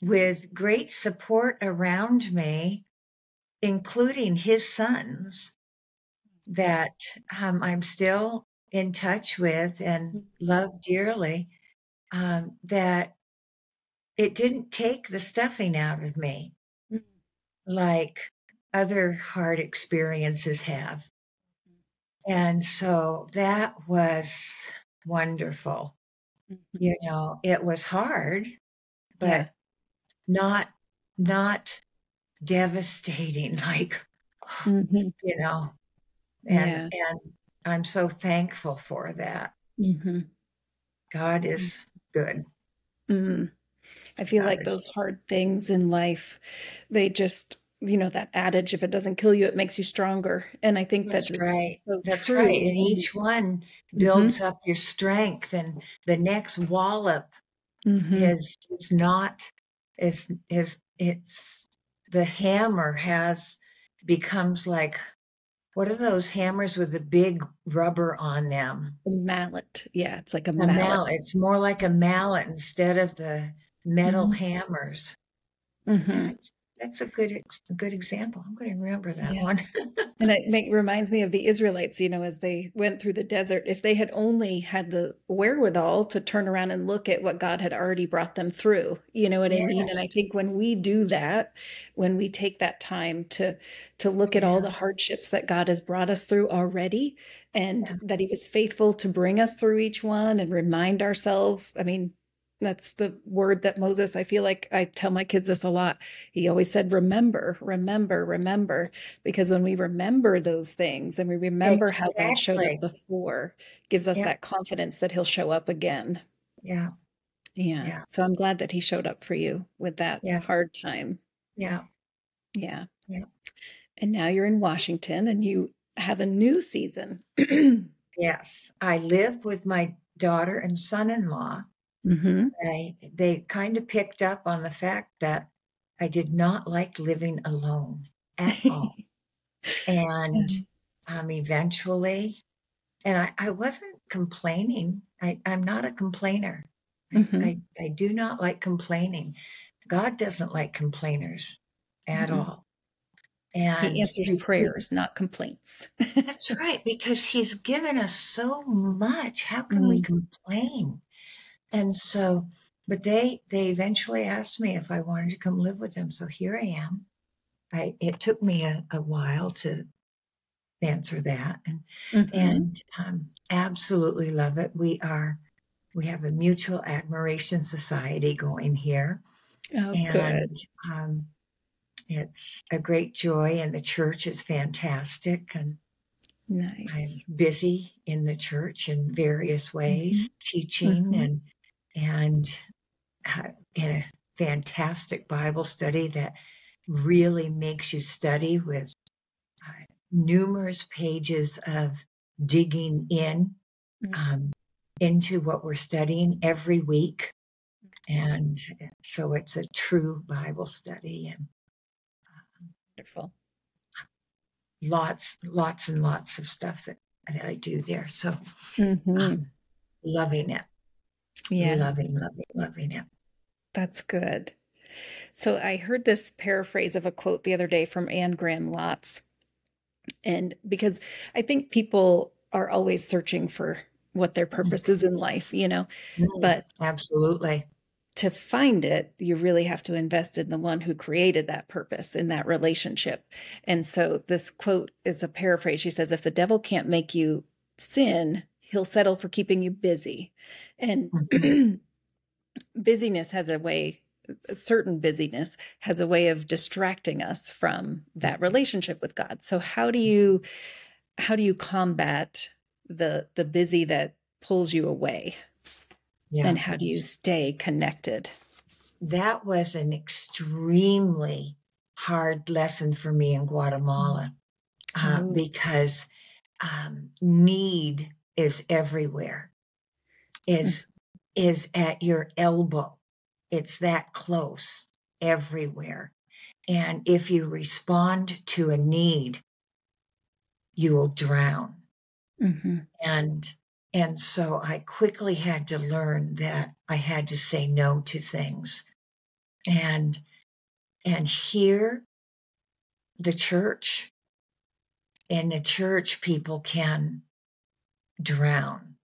with great support around me, including His sons that um, I'm still in touch with and mm, love dearly. Um, that it didn't take the stuffing out of me mm, like other hard experiences have. And so that was wonderful. mhm. You know, it was hard, Yeah. but not not devastating like hmm you know and Yeah. and I'm so thankful for that. hmm God is good. Mm. I feel God like those hard things in life, they just, you know, that adage, if it doesn't kill you, it makes you stronger. And I think that that's right. so That's true. right. And each one hmm builds up your strength and the next wallop is is not is is it's the hammer has becomes like what are those hammers with the big rubber on them? The mallet. Yeah, it's like a A mallet. mallet. It's more like a mallet instead of the metal hmm hammers. hmm it's, that's a good a good example. I'm going to remember that Yeah. one. And it make, reminds me of the Israelites, you know, as they went through the desert. If they had only had the wherewithal to turn around and look at what God had already brought them through, you know what I mean? And. I think when we do that, when we take that time to to look at all the hardships that God has brought us through already, and Yeah. that He was faithful to bring us through each one, and remind ourselves. I mean, that's the word that Moses. I feel like I tell my kids this a lot. He always said, "Remember, remember, remember." because when we remember those things and we remember how God showed up before, gives us Yeah. that confidence that He'll show up again. Yeah. Yeah. Yeah. So I'm glad that He showed up for you with that Yeah. hard time. Yeah. Yeah. Yeah. And now you're in Washington and you have a new season. Yes. I live with my daughter and son-in-law. Hmm I, they kind of picked up on the fact that I did not like living alone at all. And um, eventually, and I, I wasn't complaining. I, I'm not a complainer. Mhm. I, I do not like complaining. God doesn't like complainers at Mhm. all. And He answers prayers, not complaints. That's right, because he's given us so much. How can we Mm. complain? And so, but they they eventually asked me if I wanted to come live with them. So here I am. I it took me a, a while to answer that, and Mhm. and um, absolutely love it. We are we have a mutual admiration society going here. Oh, and good. um, it's a great joy, and the church is fantastic. And nice. I'm busy in the church in various ways, teaching Mhm. and and uh, in a fantastic Bible study that really makes you study with uh, numerous pages of digging in Mhm. um, into what we're studying every week. And so it's a true Bible study and Wonderful. lots, lots and lots of stuff that, that I do there. So Mhm. um, loving it, Yeah. loving, loving, loving it. That's good. So I heard this paraphrase of a quote the other day from Anne Graham Lotz. And because I think people are always searching for what their purpose is in life, you know, Mm, but absolutely. to find it, you really have to invest in the one who created that purpose in that relationship. And so this quote is a paraphrase. She says, If the devil can't make you sin, he'll settle for keeping you busy. And busyness has a way, a certain busyness has a way of distracting us from that relationship with God. So how do you how do you combat the the busy that pulls you away? Yeah. And how do you stay connected? that was an extremely hard lesson for me in Guatemala uh, Oh. because um, need is everywhere. Is is at your elbow. It's that close everywhere. And if you respond to a need, you will drown. Mm-hmm. And and so I quickly had to learn that I had to say no to things. And and here the church in the church people can drown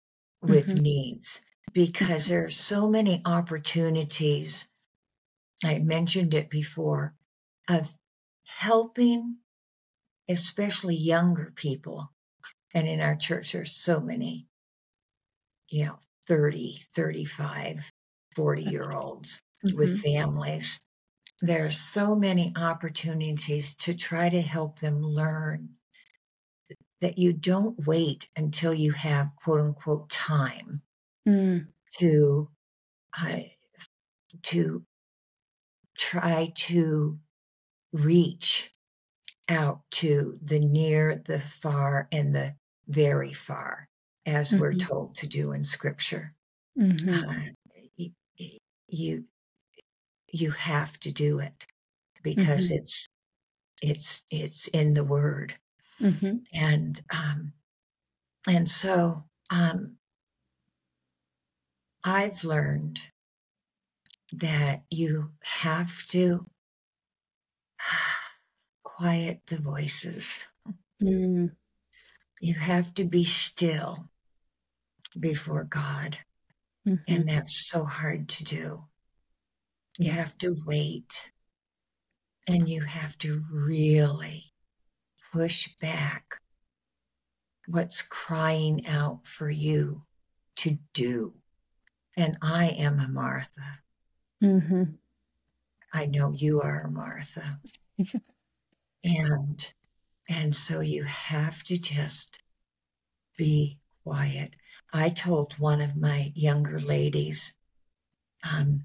with Mhm. needs because there are so many opportunities i mentioned it before of helping especially younger people. And in our church there's so many you know 30 35 40 year olds with families. There are so many opportunities to try to help them learn that you don't wait until you have quote unquote time Mm, to uh, to try to reach out to the near the far and the very far as we're Mhm. told to do in scripture mhm, uh, you you have to do it because Mhm. it's it's it's in the word mhm, and um and so um i've learned that you have to quiet the voices. Mm, you have to be still before god mhm. and that's so hard to do. You have to wait and you have to really push back what's crying out for you to do. And I am a Martha. Mhm. I know you are a Martha. and and so you have to just be quiet. I told one of my younger ladies, um,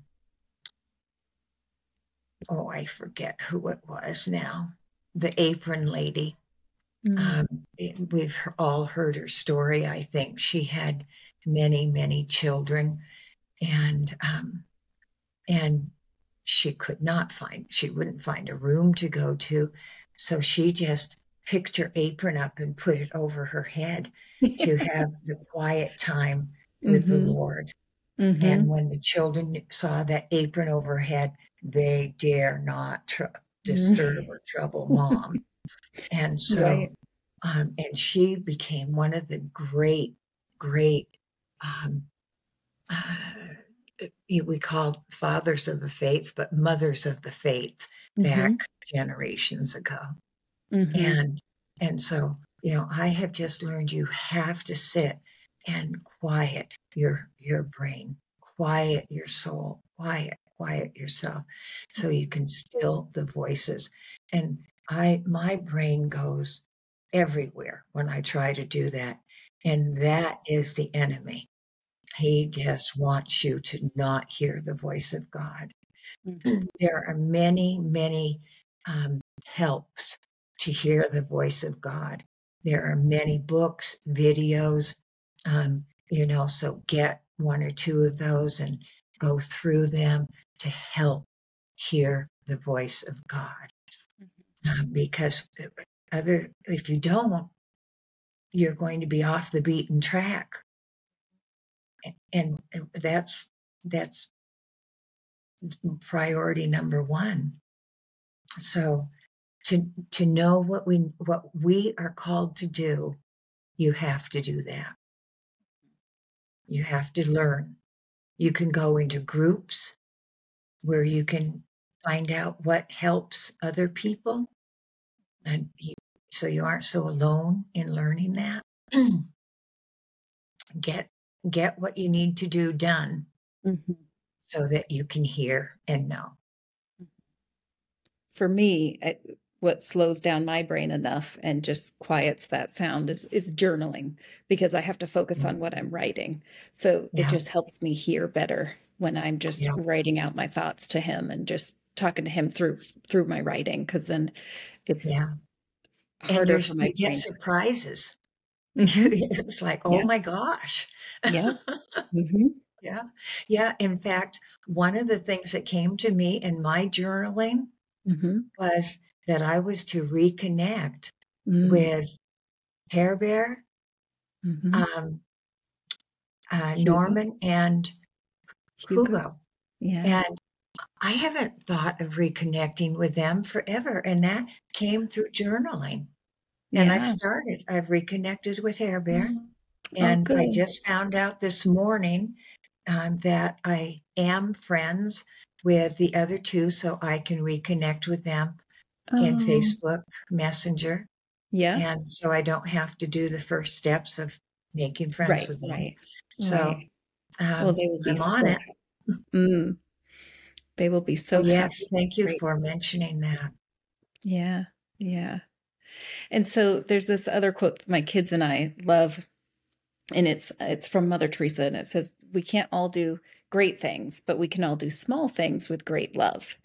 oh, I forget who it was now, the apron lady. Mm, Um, we've all heard her story. I think she had many, many children, and um, and she could not find. She wouldn't find a room to go to, so she just picked her apron up and put it over her head to have the quiet time with the Mhm. Lord. mhm. And when the children saw that apron overhead, they dare not tr- disturb or trouble mom. And so, Right. um, and she became one of the great, great, um, uh, we call fathers of the faith, but mothers of the faith back Mhm. generations ago. Mhm. And and so, you know, I have just learned you have to sit and quiet your your brain, quiet your soul, quiet, quiet yourself so you can still the voices. And I my brain goes everywhere when I try to do that. And that is the enemy. He just wants you to not hear the voice of God. Mhm. There are many, many um, helps to hear the voice of God. There are many books, videos, um, you know, so get one or two of those and go through them to help hear the voice of God. Uh, because other, if you don't, you're going to be off the beaten track. And, and that's, that's priority number one. So to, to know what we, what we are called to do, you have to do that. You have to learn. You can go into groups where you can find out what helps other people. And you, so you aren't so alone in learning that. get get what you need to do done Mhm. so that you can hear and know. For me, I, what slows down my brain enough and just quiets that sound is is journaling because I have to focus on what I'm writing. So Yeah. it just helps me hear better when I'm just Yeah. writing out my thoughts to him and just talking to him through through my writing because then it's Yeah. And harder you're, for my you get brain. surprises. It's like, oh Yeah. my gosh. Yeah. Mhm. Yeah. Yeah. In fact, one of the things that came to me in my journaling Mhm. was that I was to reconnect Mm. with Hair Bear, um, uh, Norman, and Hugo. Hugo. Yeah. And I haven't thought of reconnecting with them forever. And that came through journaling. And I've Yeah. started, I've reconnected with Hair Bear. Oh, And I good. just found out this morning um, that I am friends with the other two, so I can reconnect with them in Oh, Facebook Messenger. yeah. And so I don't have to do the first steps of making friends Right. with them. Right. So Right. Well, um, they will be I'm on so it. Mm. They will be so So yes, thank you for mentioning that. Yeah. Yeah. And so there's this other quote my kids and I love, and it's it's from Mother Teresa, and it says, "We can't all do great things, but we can all do small things with great love."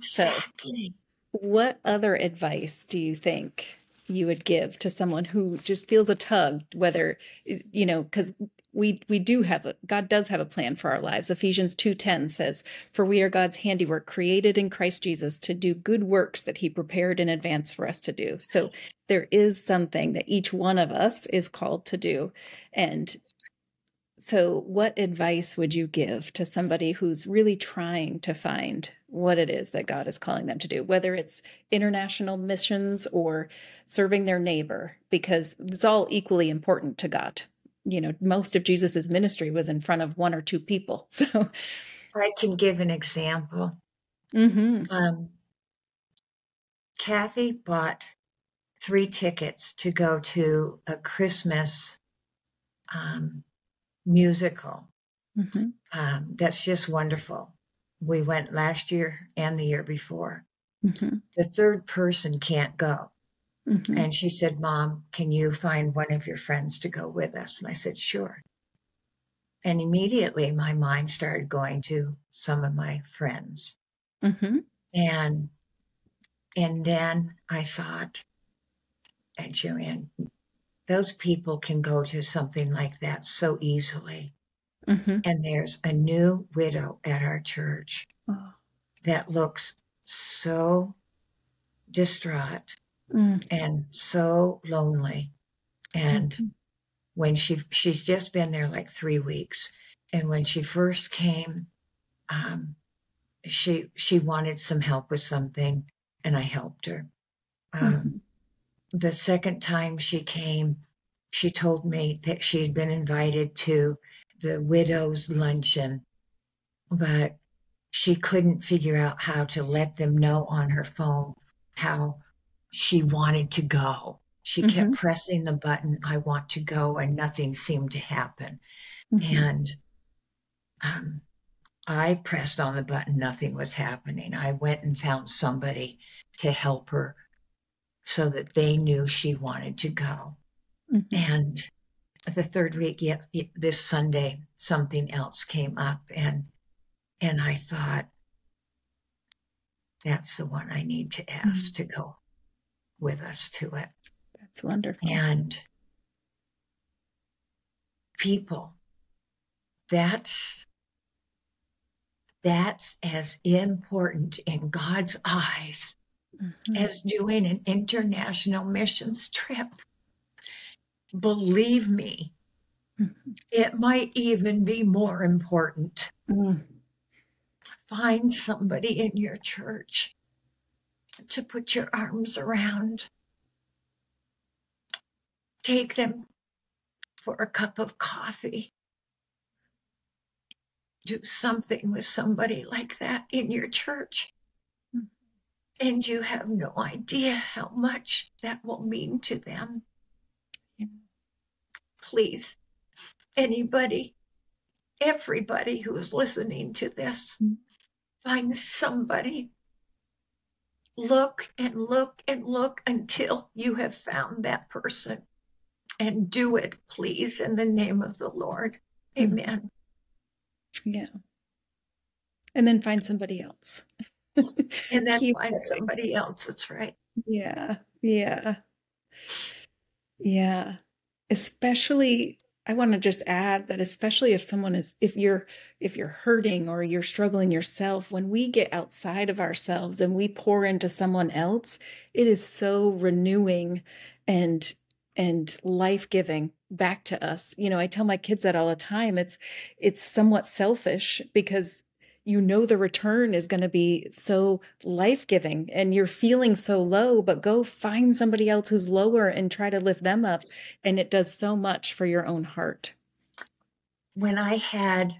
So, Exactly. what other advice do you think you would give to someone who just feels a tug, whether you know, because we we do have a God does have a plan for our lives. Ephesians two ten says, "For we are God's handiwork, created in Christ Jesus to do good works that He prepared in advance for us to do." So there is something that each one of us is called to do, and so, what advice would you give to somebody who's really trying to find what it is that God is calling them to do, whether it's international missions or serving their neighbor, because it's all equally important to God. You know, most of Jesus's ministry was in front of one or two people. So, I can give an example. Mhm. Um, Kathy bought three tickets to go to a Christmas um, musical. Mhm. Um, that's just wonderful. We went last year and the year before. Mhm. The third person can't go. Mhm. And she said, Mom, can you find one of your friends to go with us? And I said, Sure. And immediately my mind started going to some of my friends. Mhm. And and then I thought, and Joanne, those people can go to something like that so easily. Mhm. And there's a new widow at our church Oh. that looks so distraught Mm. and so lonely. And Mhm. when she she's just been there like three weeks, and when she first came, um, she she wanted some help with something, and I helped her. Um, Mhm. the second time she came, she told me that she had been invited to the widow's luncheon, but she couldn't figure out how to let them know on her phone how she wanted to go. She kept Mhm. pressing the button, I want to go, and nothing seemed to happen. Mhm. And um, I pressed on the button, nothing was happening. I went and found somebody to help her so that they knew she wanted to go. Mhm. And the third week, yet this Sunday, something else came up, and and I thought, that's the one I need to ask to go with us to it. That's wonderful. And people, that's that's as important in God's eyes Mhm. as doing an international missions trip. Believe me, Mhm. it might even be more important. Mm. Find somebody in your church to put your arms around. Take them for a cup of coffee. Do something with somebody like that in your church. Mm. And you have no idea how much that will mean to them. Yeah. Please, anybody, everybody who is listening to this, Mm. find somebody. Look and look and look until you have found that person. And do it, please, in the name of the Lord. Mm. Amen. Yeah. And then find somebody else. And then Keep find going. somebody else. That's right. Yeah. Yeah. Yeah. Especially I want to just add that especially if someone is if you're if you're hurting or you're struggling yourself when we get outside of ourselves and we pour into someone else it is so renewing and and life-giving back to us. You know, I tell my kids that all the time. It's it's somewhat selfish because you know the return is going to be so life-giving and you're feeling so low but go find somebody else who's lower and try to lift them up and it does so much for your own heart. When I had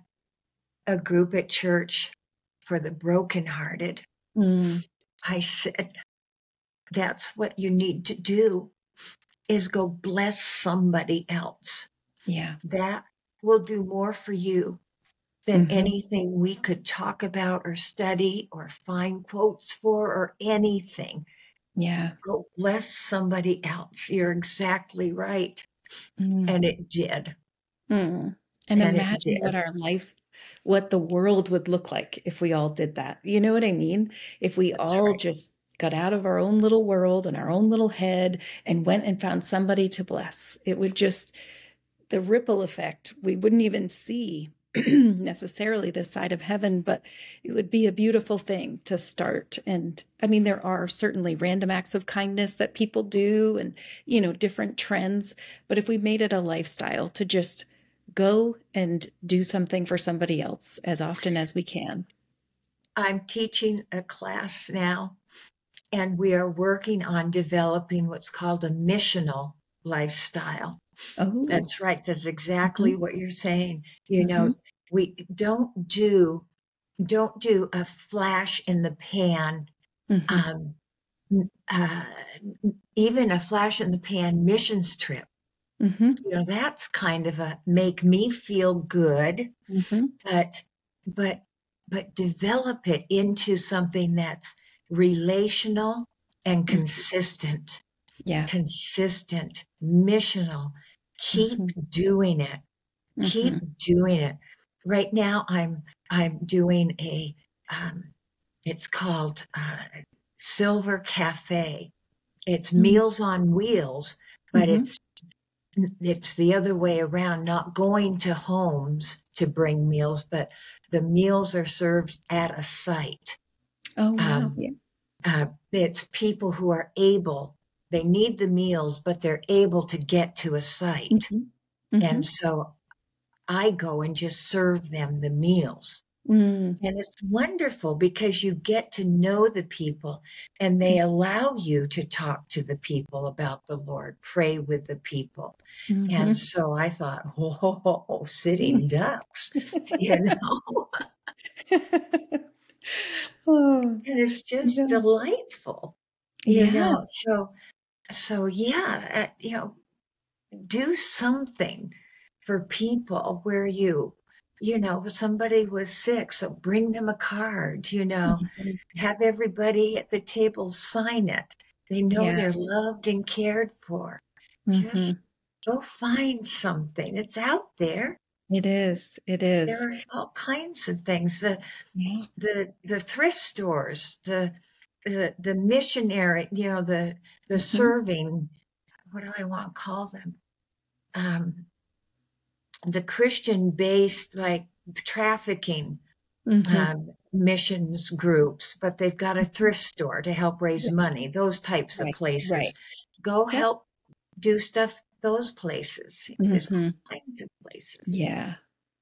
a group at church for the brokenhearted, Mm, I said, that's what you need to do is go bless somebody else. yeah. That will do more for you than Mhm. anything we could talk about or study or find quotes for or anything. yeah Go bless somebody else. You're exactly right. Mm, And it did. mm. and and imagine what our life what the world would look like if we all did that you know what i mean if we That's all right. just got out of our own little world and our own little head and went and found somebody to bless it would just the ripple effect we wouldn't even see necessarily this side of heaven but it would be a beautiful thing to start and i mean there are certainly random acts of kindness that people do and you know different trends but if we made it a lifestyle to just go and do something for somebody else as often as we can I'm teaching a class now, and we are working on developing what's called a missional lifestyle. oh That's right. That's exactly what you're saying. You know, Mhm. We don't do don't do a flash in the pan, Mhm. um, uh, even a flash in the pan missions trip. Mhm. You know, that's kind of a make me feel good, Mhm. but but but develop it into something that's relational and Mhm. consistent yeah consistent missional keep Mhm. doing it keep Mhm. doing it right now i'm i'm doing a um, it's called uh, silver cafe it's Mm. meals on wheels but Mhm. it's it's the other way around not going to homes to bring meals but the meals are served at a site oh wow um, yeah uh, it's people who are able they need the meals but they're able to get to a site Mhm. Mhm. and so i go and just serve them the meals Mm. and it's wonderful because you get to know the people and they allow you to talk to the people about the lord pray with the people Mhm. and so i thought whoa sitting ducks you know oh, and it's just Yeah. delightful you yeah know so so yeah, uh, you know, do something for people where you you know somebody was sick so bring them a card you know Mhm. have everybody at the table sign it they know Yeah. they're loved and cared for just Mhm. go find something it's out there It is. It is. there are all kinds of things the Yeah. the the thrift stores the the, the missionary you know the the Mhm. serving what do i want to call them um the christian based like trafficking Mhm. um, missions groups but they've got a thrift store to help raise money those types Right, of places right. go help do stuff those places there's all kinds of places Yeah.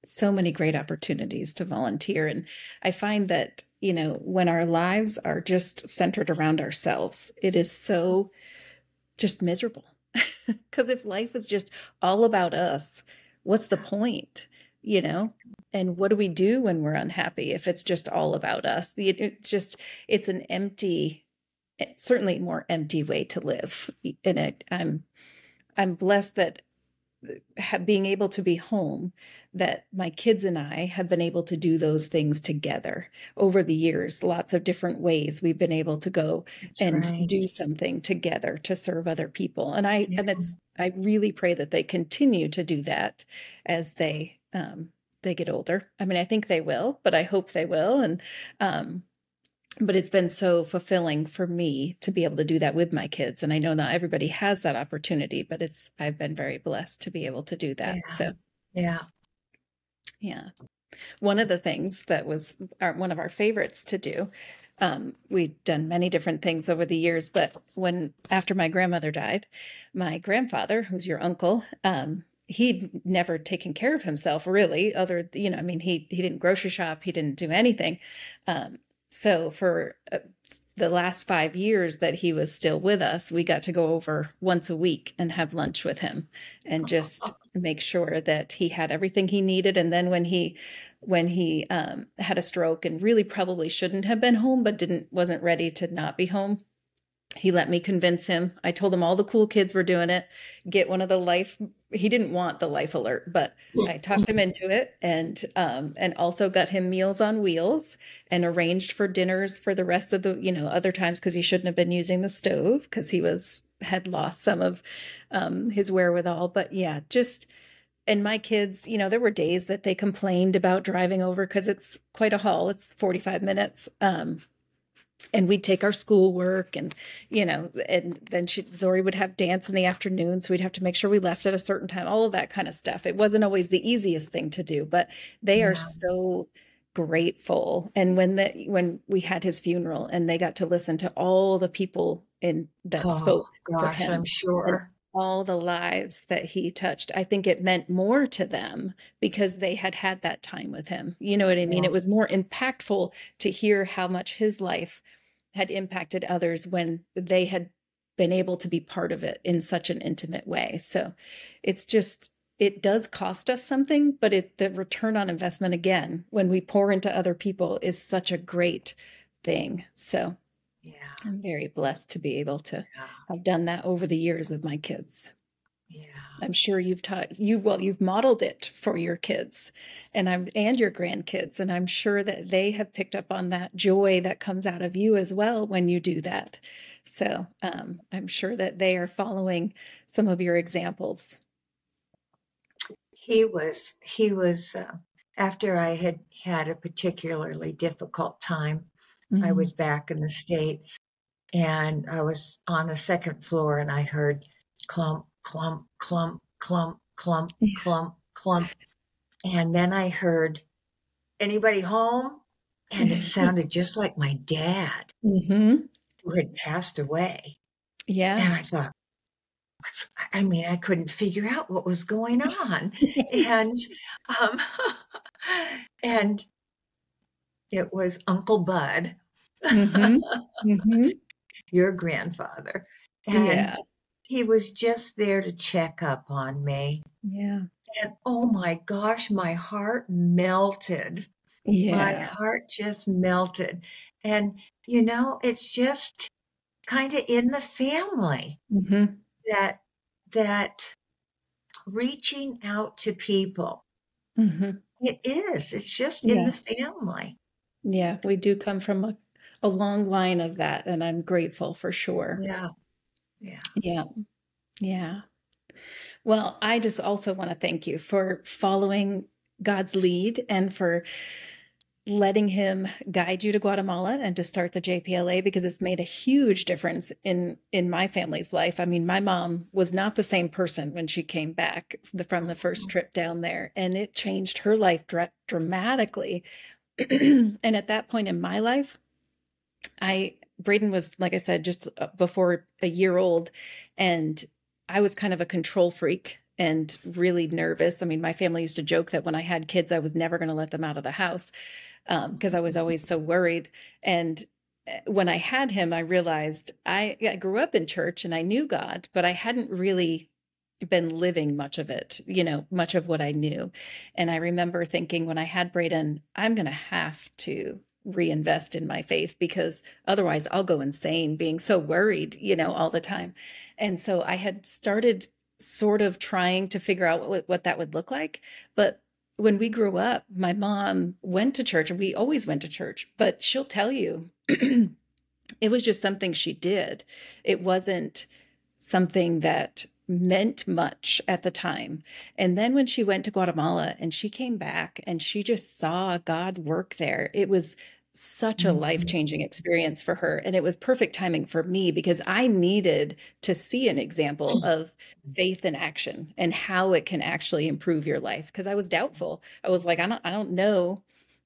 So many great opportunities to volunteer. And I find that, you know, when our lives are just centered around ourselves, it is so just miserable. Because if life is just all about us, what's the point? You know? And what do we do when we're unhappy if it's just all about us? It's just, it's an empty, eh, certainly more empty way to live. And it, I'm, I'm blessed that ha- being able to be home that my kids and I have been able to do those things together over the years lots of different ways we've been able to go That's and right. do something together to serve other people and I Yeah. and it's I really pray that they continue to do that as they um they get older. I mean I think they will, but I hope they will and um but it's been so fulfilling for me to be able to do that with my kids and i know not everybody has that opportunity but it's i've been very blessed to be able to do that Yeah. so. Yeah. Yeah. One of the things that was our, one of our favorites to do um, we'd done many different things over the years but when after my grandmother died my grandfather who's your uncle um, he'd never taken care of himself really other you know i mean he he didn't grocery shop he didn't do anything um, so for uh, the last five years that he was still with us, we got to go over once a week and have lunch with him and just make sure that he had everything he needed. And then when he when he um, had a stroke and really probably shouldn't have been home, but didn't wasn't ready to not be home, he let me convince him. I told him all the cool kids were doing it. Get one of the life. He didn't want the life alert, but I talked him into it, and um, and also got him meals on wheels and arranged for dinners for the rest of the you know other times because he shouldn't have been using the stove because he was had lost some of um, his wherewithal. But yeah, just and my kids, you know, there were days that they complained about driving over because it's quite a haul. It's forty five minutes. Um, and we'd take our schoolwork and you know and then she zori would have dance in the afternoon so we'd have to make sure we left at a certain time all of that kind of stuff. It wasn't always the easiest thing to do but they are Yeah. so grateful. And when the when we had his funeral and they got to listen to all the people in that oh spoke for him i'm sure all the lives that he touched. I think it meant more to them because they had had that time with him. You know what I mean? Yeah. It was more impactful to hear how much his life had impacted others when they had been able to be part of it in such an intimate way. So it's just it does cost us something, but it the return on investment again when we pour into other people is such a great thing. So I'm very blessed to be able to yeah have done that over the years with my kids. yeah I'm sure you've taught you well you've modeled it for your kids and I'm and your grandkids and I'm sure that they have picked up on that joy that comes out of you as well when you do that. So um, I'm sure that they are following some of your examples. he was he was uh, after i had had a particularly difficult time Mm-hmm. I was back in the States and I was on the second floor and I heard clump, clump, clump, clump, clump, clump, clump. And then I heard, anybody home? And it sounded just like my dad hmm who had passed away. Yeah. And I thought, "What's-" I mean, I couldn't figure out what was going on. And, um, and it was Uncle Bud. hmm hmm your grandfather. And Yeah. he was just there to check up on me. Yeah. And oh my gosh, my heart melted. Yeah. My heart just melted. And, you know, it's just kind of in the family Mm-hmm. that that reaching out to people Mm-hmm. it is it's just in the family Yeah, we do come from a, a long line of that, and I'm grateful for sure. yeah yeah Yeah. Yeah. Well, I just also want to thank you for following God's lead and for letting him guide you to Guatemala and to start the JPLA because it's made a huge difference in in my family's life. I mean, my mom was not the same person when she came back the, from the first mm-hmm. trip down there and it changed her life dra- dramatically. and at that point in my life, I Braden was like I said just uh, before a year old and I was kind of a control freak and really nervous. I mean, my family used to joke that when I had kids, I was never going to let them out of the house because I was always so worried. And uh, when I had him, I realized I, I grew up in church and I knew God, but I hadn't really been living much of it, you know, much of what I knew. And I remember thinking when I had Braden, I'm going to have to reinvest in my faith because otherwise I'll go insane being so worried, you know, all the time. And so I had started sort of trying to figure out what, what that would look like. But when we grew up, my mom went to church and we always went to church, but she'll tell you it was just something she did. It wasn't something that meant much at the time. And then when she went to Guatemala and she came back and she just saw God work there, it was such a Mhm. life changing experience for her. And it was perfect timing for me because I needed to see an example of faith in action and how it can actually improve your life. Because I was doubtful. I was like, I don't, I don't know,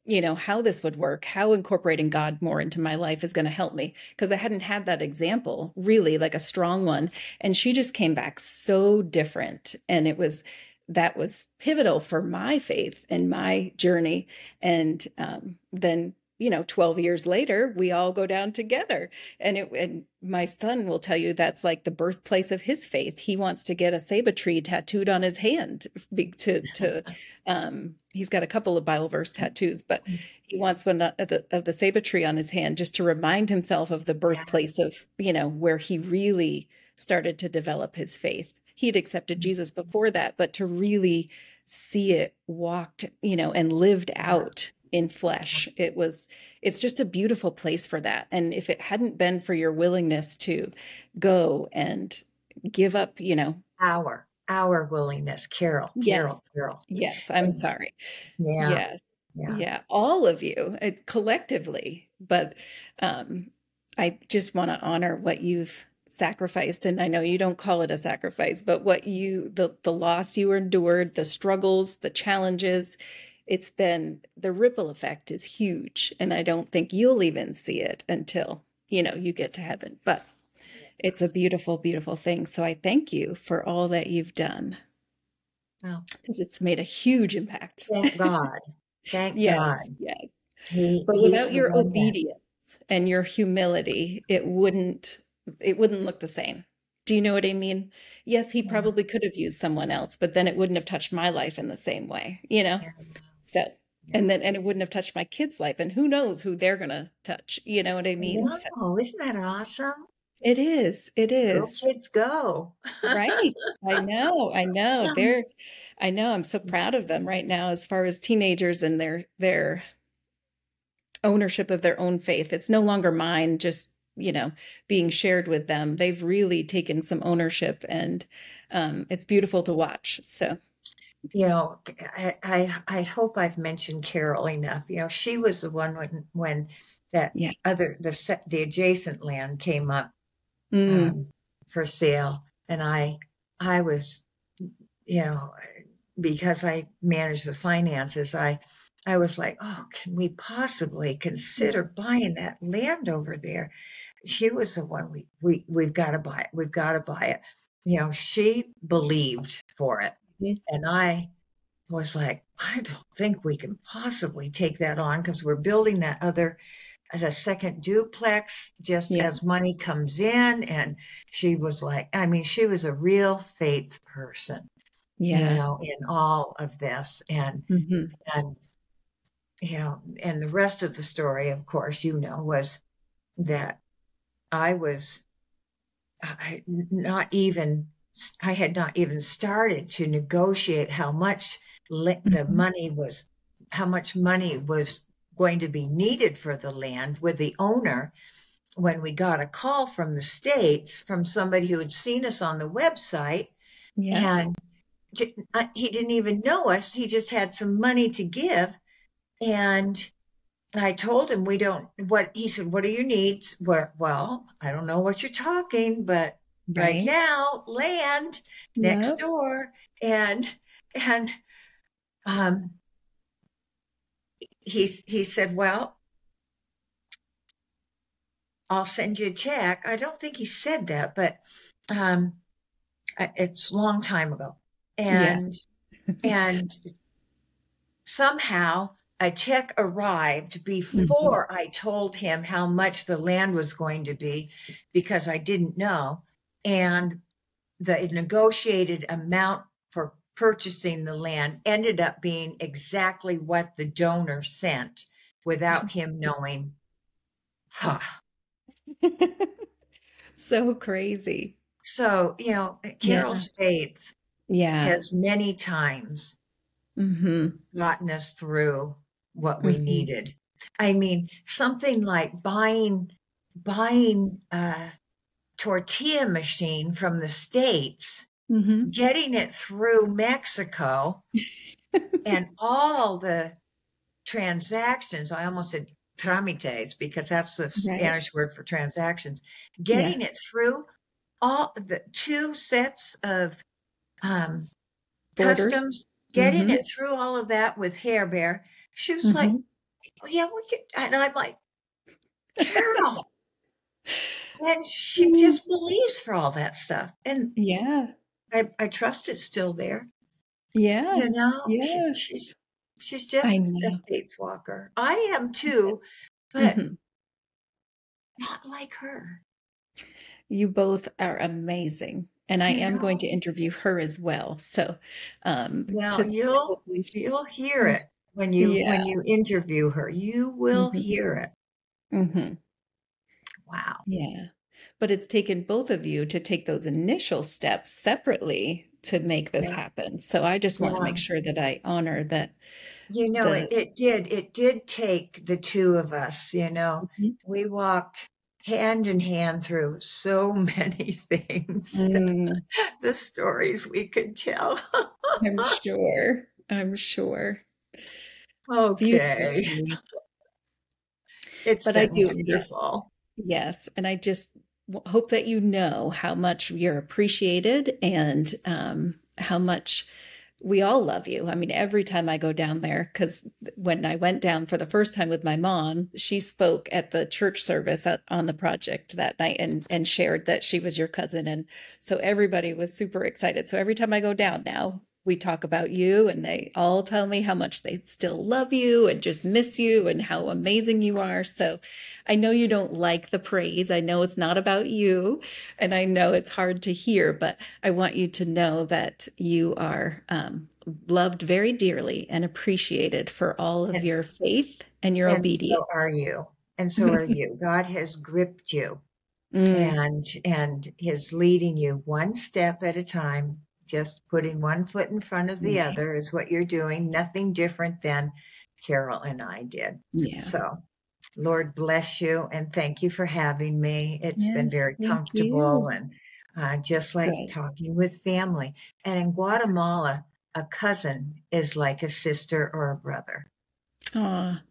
you know, how this would work, how incorporating God more into my life is going to help me. Because I hadn't had that example, really, like a strong one. And she just came back so different. And it was, that was pivotal for my faith and my journey. And um, then you know 12 years later we all go down together. And it and my son will tell you that's like the birthplace of his faith. He wants to get a ceiba tree tattooed on his hand to to um he's got a couple of bible verse mm-hmm. tattoos but mm-hmm. he wants one of the, of the ceiba tree on his hand just to remind himself of the birthplace of you know where he really started to develop his faith. He'd accepted mm-hmm. jesus before that but to really see it walked you know and lived out in flesh. It was it's just a beautiful place for that. And if it hadn't been for your willingness to go and give up you know. Our our willingness. Carol carol Yes. carol. Yes i'm sorry. Yeah. Yes yeah, yeah all of you uh, collectively. But um i just want to honor what you've sacrificed. And i know you don't call it a sacrifice but what you the the loss you endured the struggles the challenges it's been the ripple effect is huge and i don't think you'll even see it until you know you get to heaven but it's a beautiful beautiful thing. So i thank you for all that you've done. Because it's made a huge impact. Thank god. Thank yes god. yes. He- but without your one that- obedience and your humility it wouldn't it wouldn't look the same. Do you know what i mean? Yes he probably could have used someone else but then it wouldn't have touched my life in the same way you know so and then and it wouldn't have touched my kids life and who knows who they're gonna touch you know what i mean? So isn't that awesome? It is. It is. go kids go. Right i know i know. They're i know i'm so proud of them right now as far as teenagers and their their ownership of their own faith. It's no longer mine just you know being shared with them. They've really taken some ownership and um, it's beautiful to watch so you know I, I i hope i've mentioned carol enough. You know she was the one when when that Yeah. other the the adjacent land came up mm, um, for sale. And i i was you know because i managed the finances i i was like oh can we possibly consider buying that land over there? She was the one we we we've got to buy it we've got to buy it. You know she believed for it And i was like i don't think we can possibly take that on because we're building that other as a second duplex just Yeah. as money comes in and she was like i mean she was a real faith person yeah you know in all of this and Mhm. and you know and the rest of the story of course you know was that i was I not even I had not even started to negotiate how much the Mhm. money was how much money was going to be needed for the land with the owner when we got a call from the states from somebody who had seen us on the website Yeah. and he didn't even know us he just had some money to give and I told him we don't what he said what are your needs Where well I don't know what you're talking but right Right. now land next Yep. door and and um he he said well I'll send you a check I don't think he said that but um it's a long time ago Yeah. and and somehow a check arrived before I told him how much the land was going to be because I didn't know. And the negotiated amount for purchasing the land ended up being exactly what the donor sent without him knowing. Huh. so crazy. So, you know, Carol's faith Yeah. has many times hmm gotten us through what we Mhm. needed. I mean, something like buying buying a tortilla machine from the states, hmm getting it through Mexico, and all the transactions. I almost said tramites because that's the Right. Spanish word for transactions. Getting it through all the two sets of um, customs, getting Mhm. it through all of that with Hair Bear. She was like, Mhm. oh, yeah, we could. And I'm like, Carol. and she Mm. just believes for all that stuff. And Yeah. I, I trust it's still there. Yeah. You know, She- Yeah. she's she's just a faith walker. I am too, but Mhm. not like her. You both are amazing. And I am going to interview her as well. So, um, to you'll you'll hear it when you Yeah. when you interview her. You will Mhm. hear it. Mhm. Wow. Yeah. But it's taken both of you to take those initial steps separately to make this Yeah. happen. So I just want to make sure that I honor that. You know, The- it, it did. It did take the two of us, you know. Mhm. We walked hand in hand through so many things. Mm, the stories we could tell. I'm sure. I'm sure. Oh, beautiful okay. It's But I do- wonderful. Yes, and I just hope that you know how much you're appreciated and um, how much we all love you. I mean, every time I go down there, because when I went down for the first time with my mom, she spoke at the church service on the project that night and and shared that she was your cousin, and so everybody was super excited. So every time I go down now, we talk about you, and they all tell me how much they still love you and just miss you and how amazing you are. So I know you don't like the praise. I know it's not about you, and I know it's hard to hear, but I want you to know that you are um, loved very dearly and appreciated for all of And- your faith and your and obedience. so are you. And so are you. God has gripped you Mm, and and is leading you one step at a time. Just putting one foot in front of the Yeah. other is what you're doing. Nothing different than Carol and I did. yeah. So, Lord bless you and thank you for having me. It's been very comfortable you. and uh, just like talking with family. And in Guatemala, a cousin is like a sister or a brother. Aw,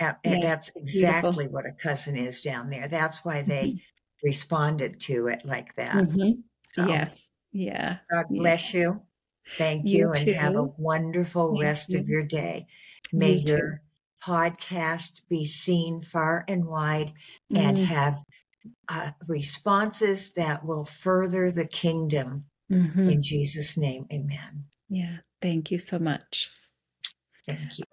A- And Yeah, that's exactly what a cousin is down there. That's why they responded to it like that. mhm. So, Yes. Yeah. God Yeah. bless you. Thank You you, and have a wonderful rest of your day. May You too. your podcast be seen far and wide and Mm, have uh, responses that will further the kingdom. mhm. In Jesus' name, amen. Yeah. Thank you so much. Thank you.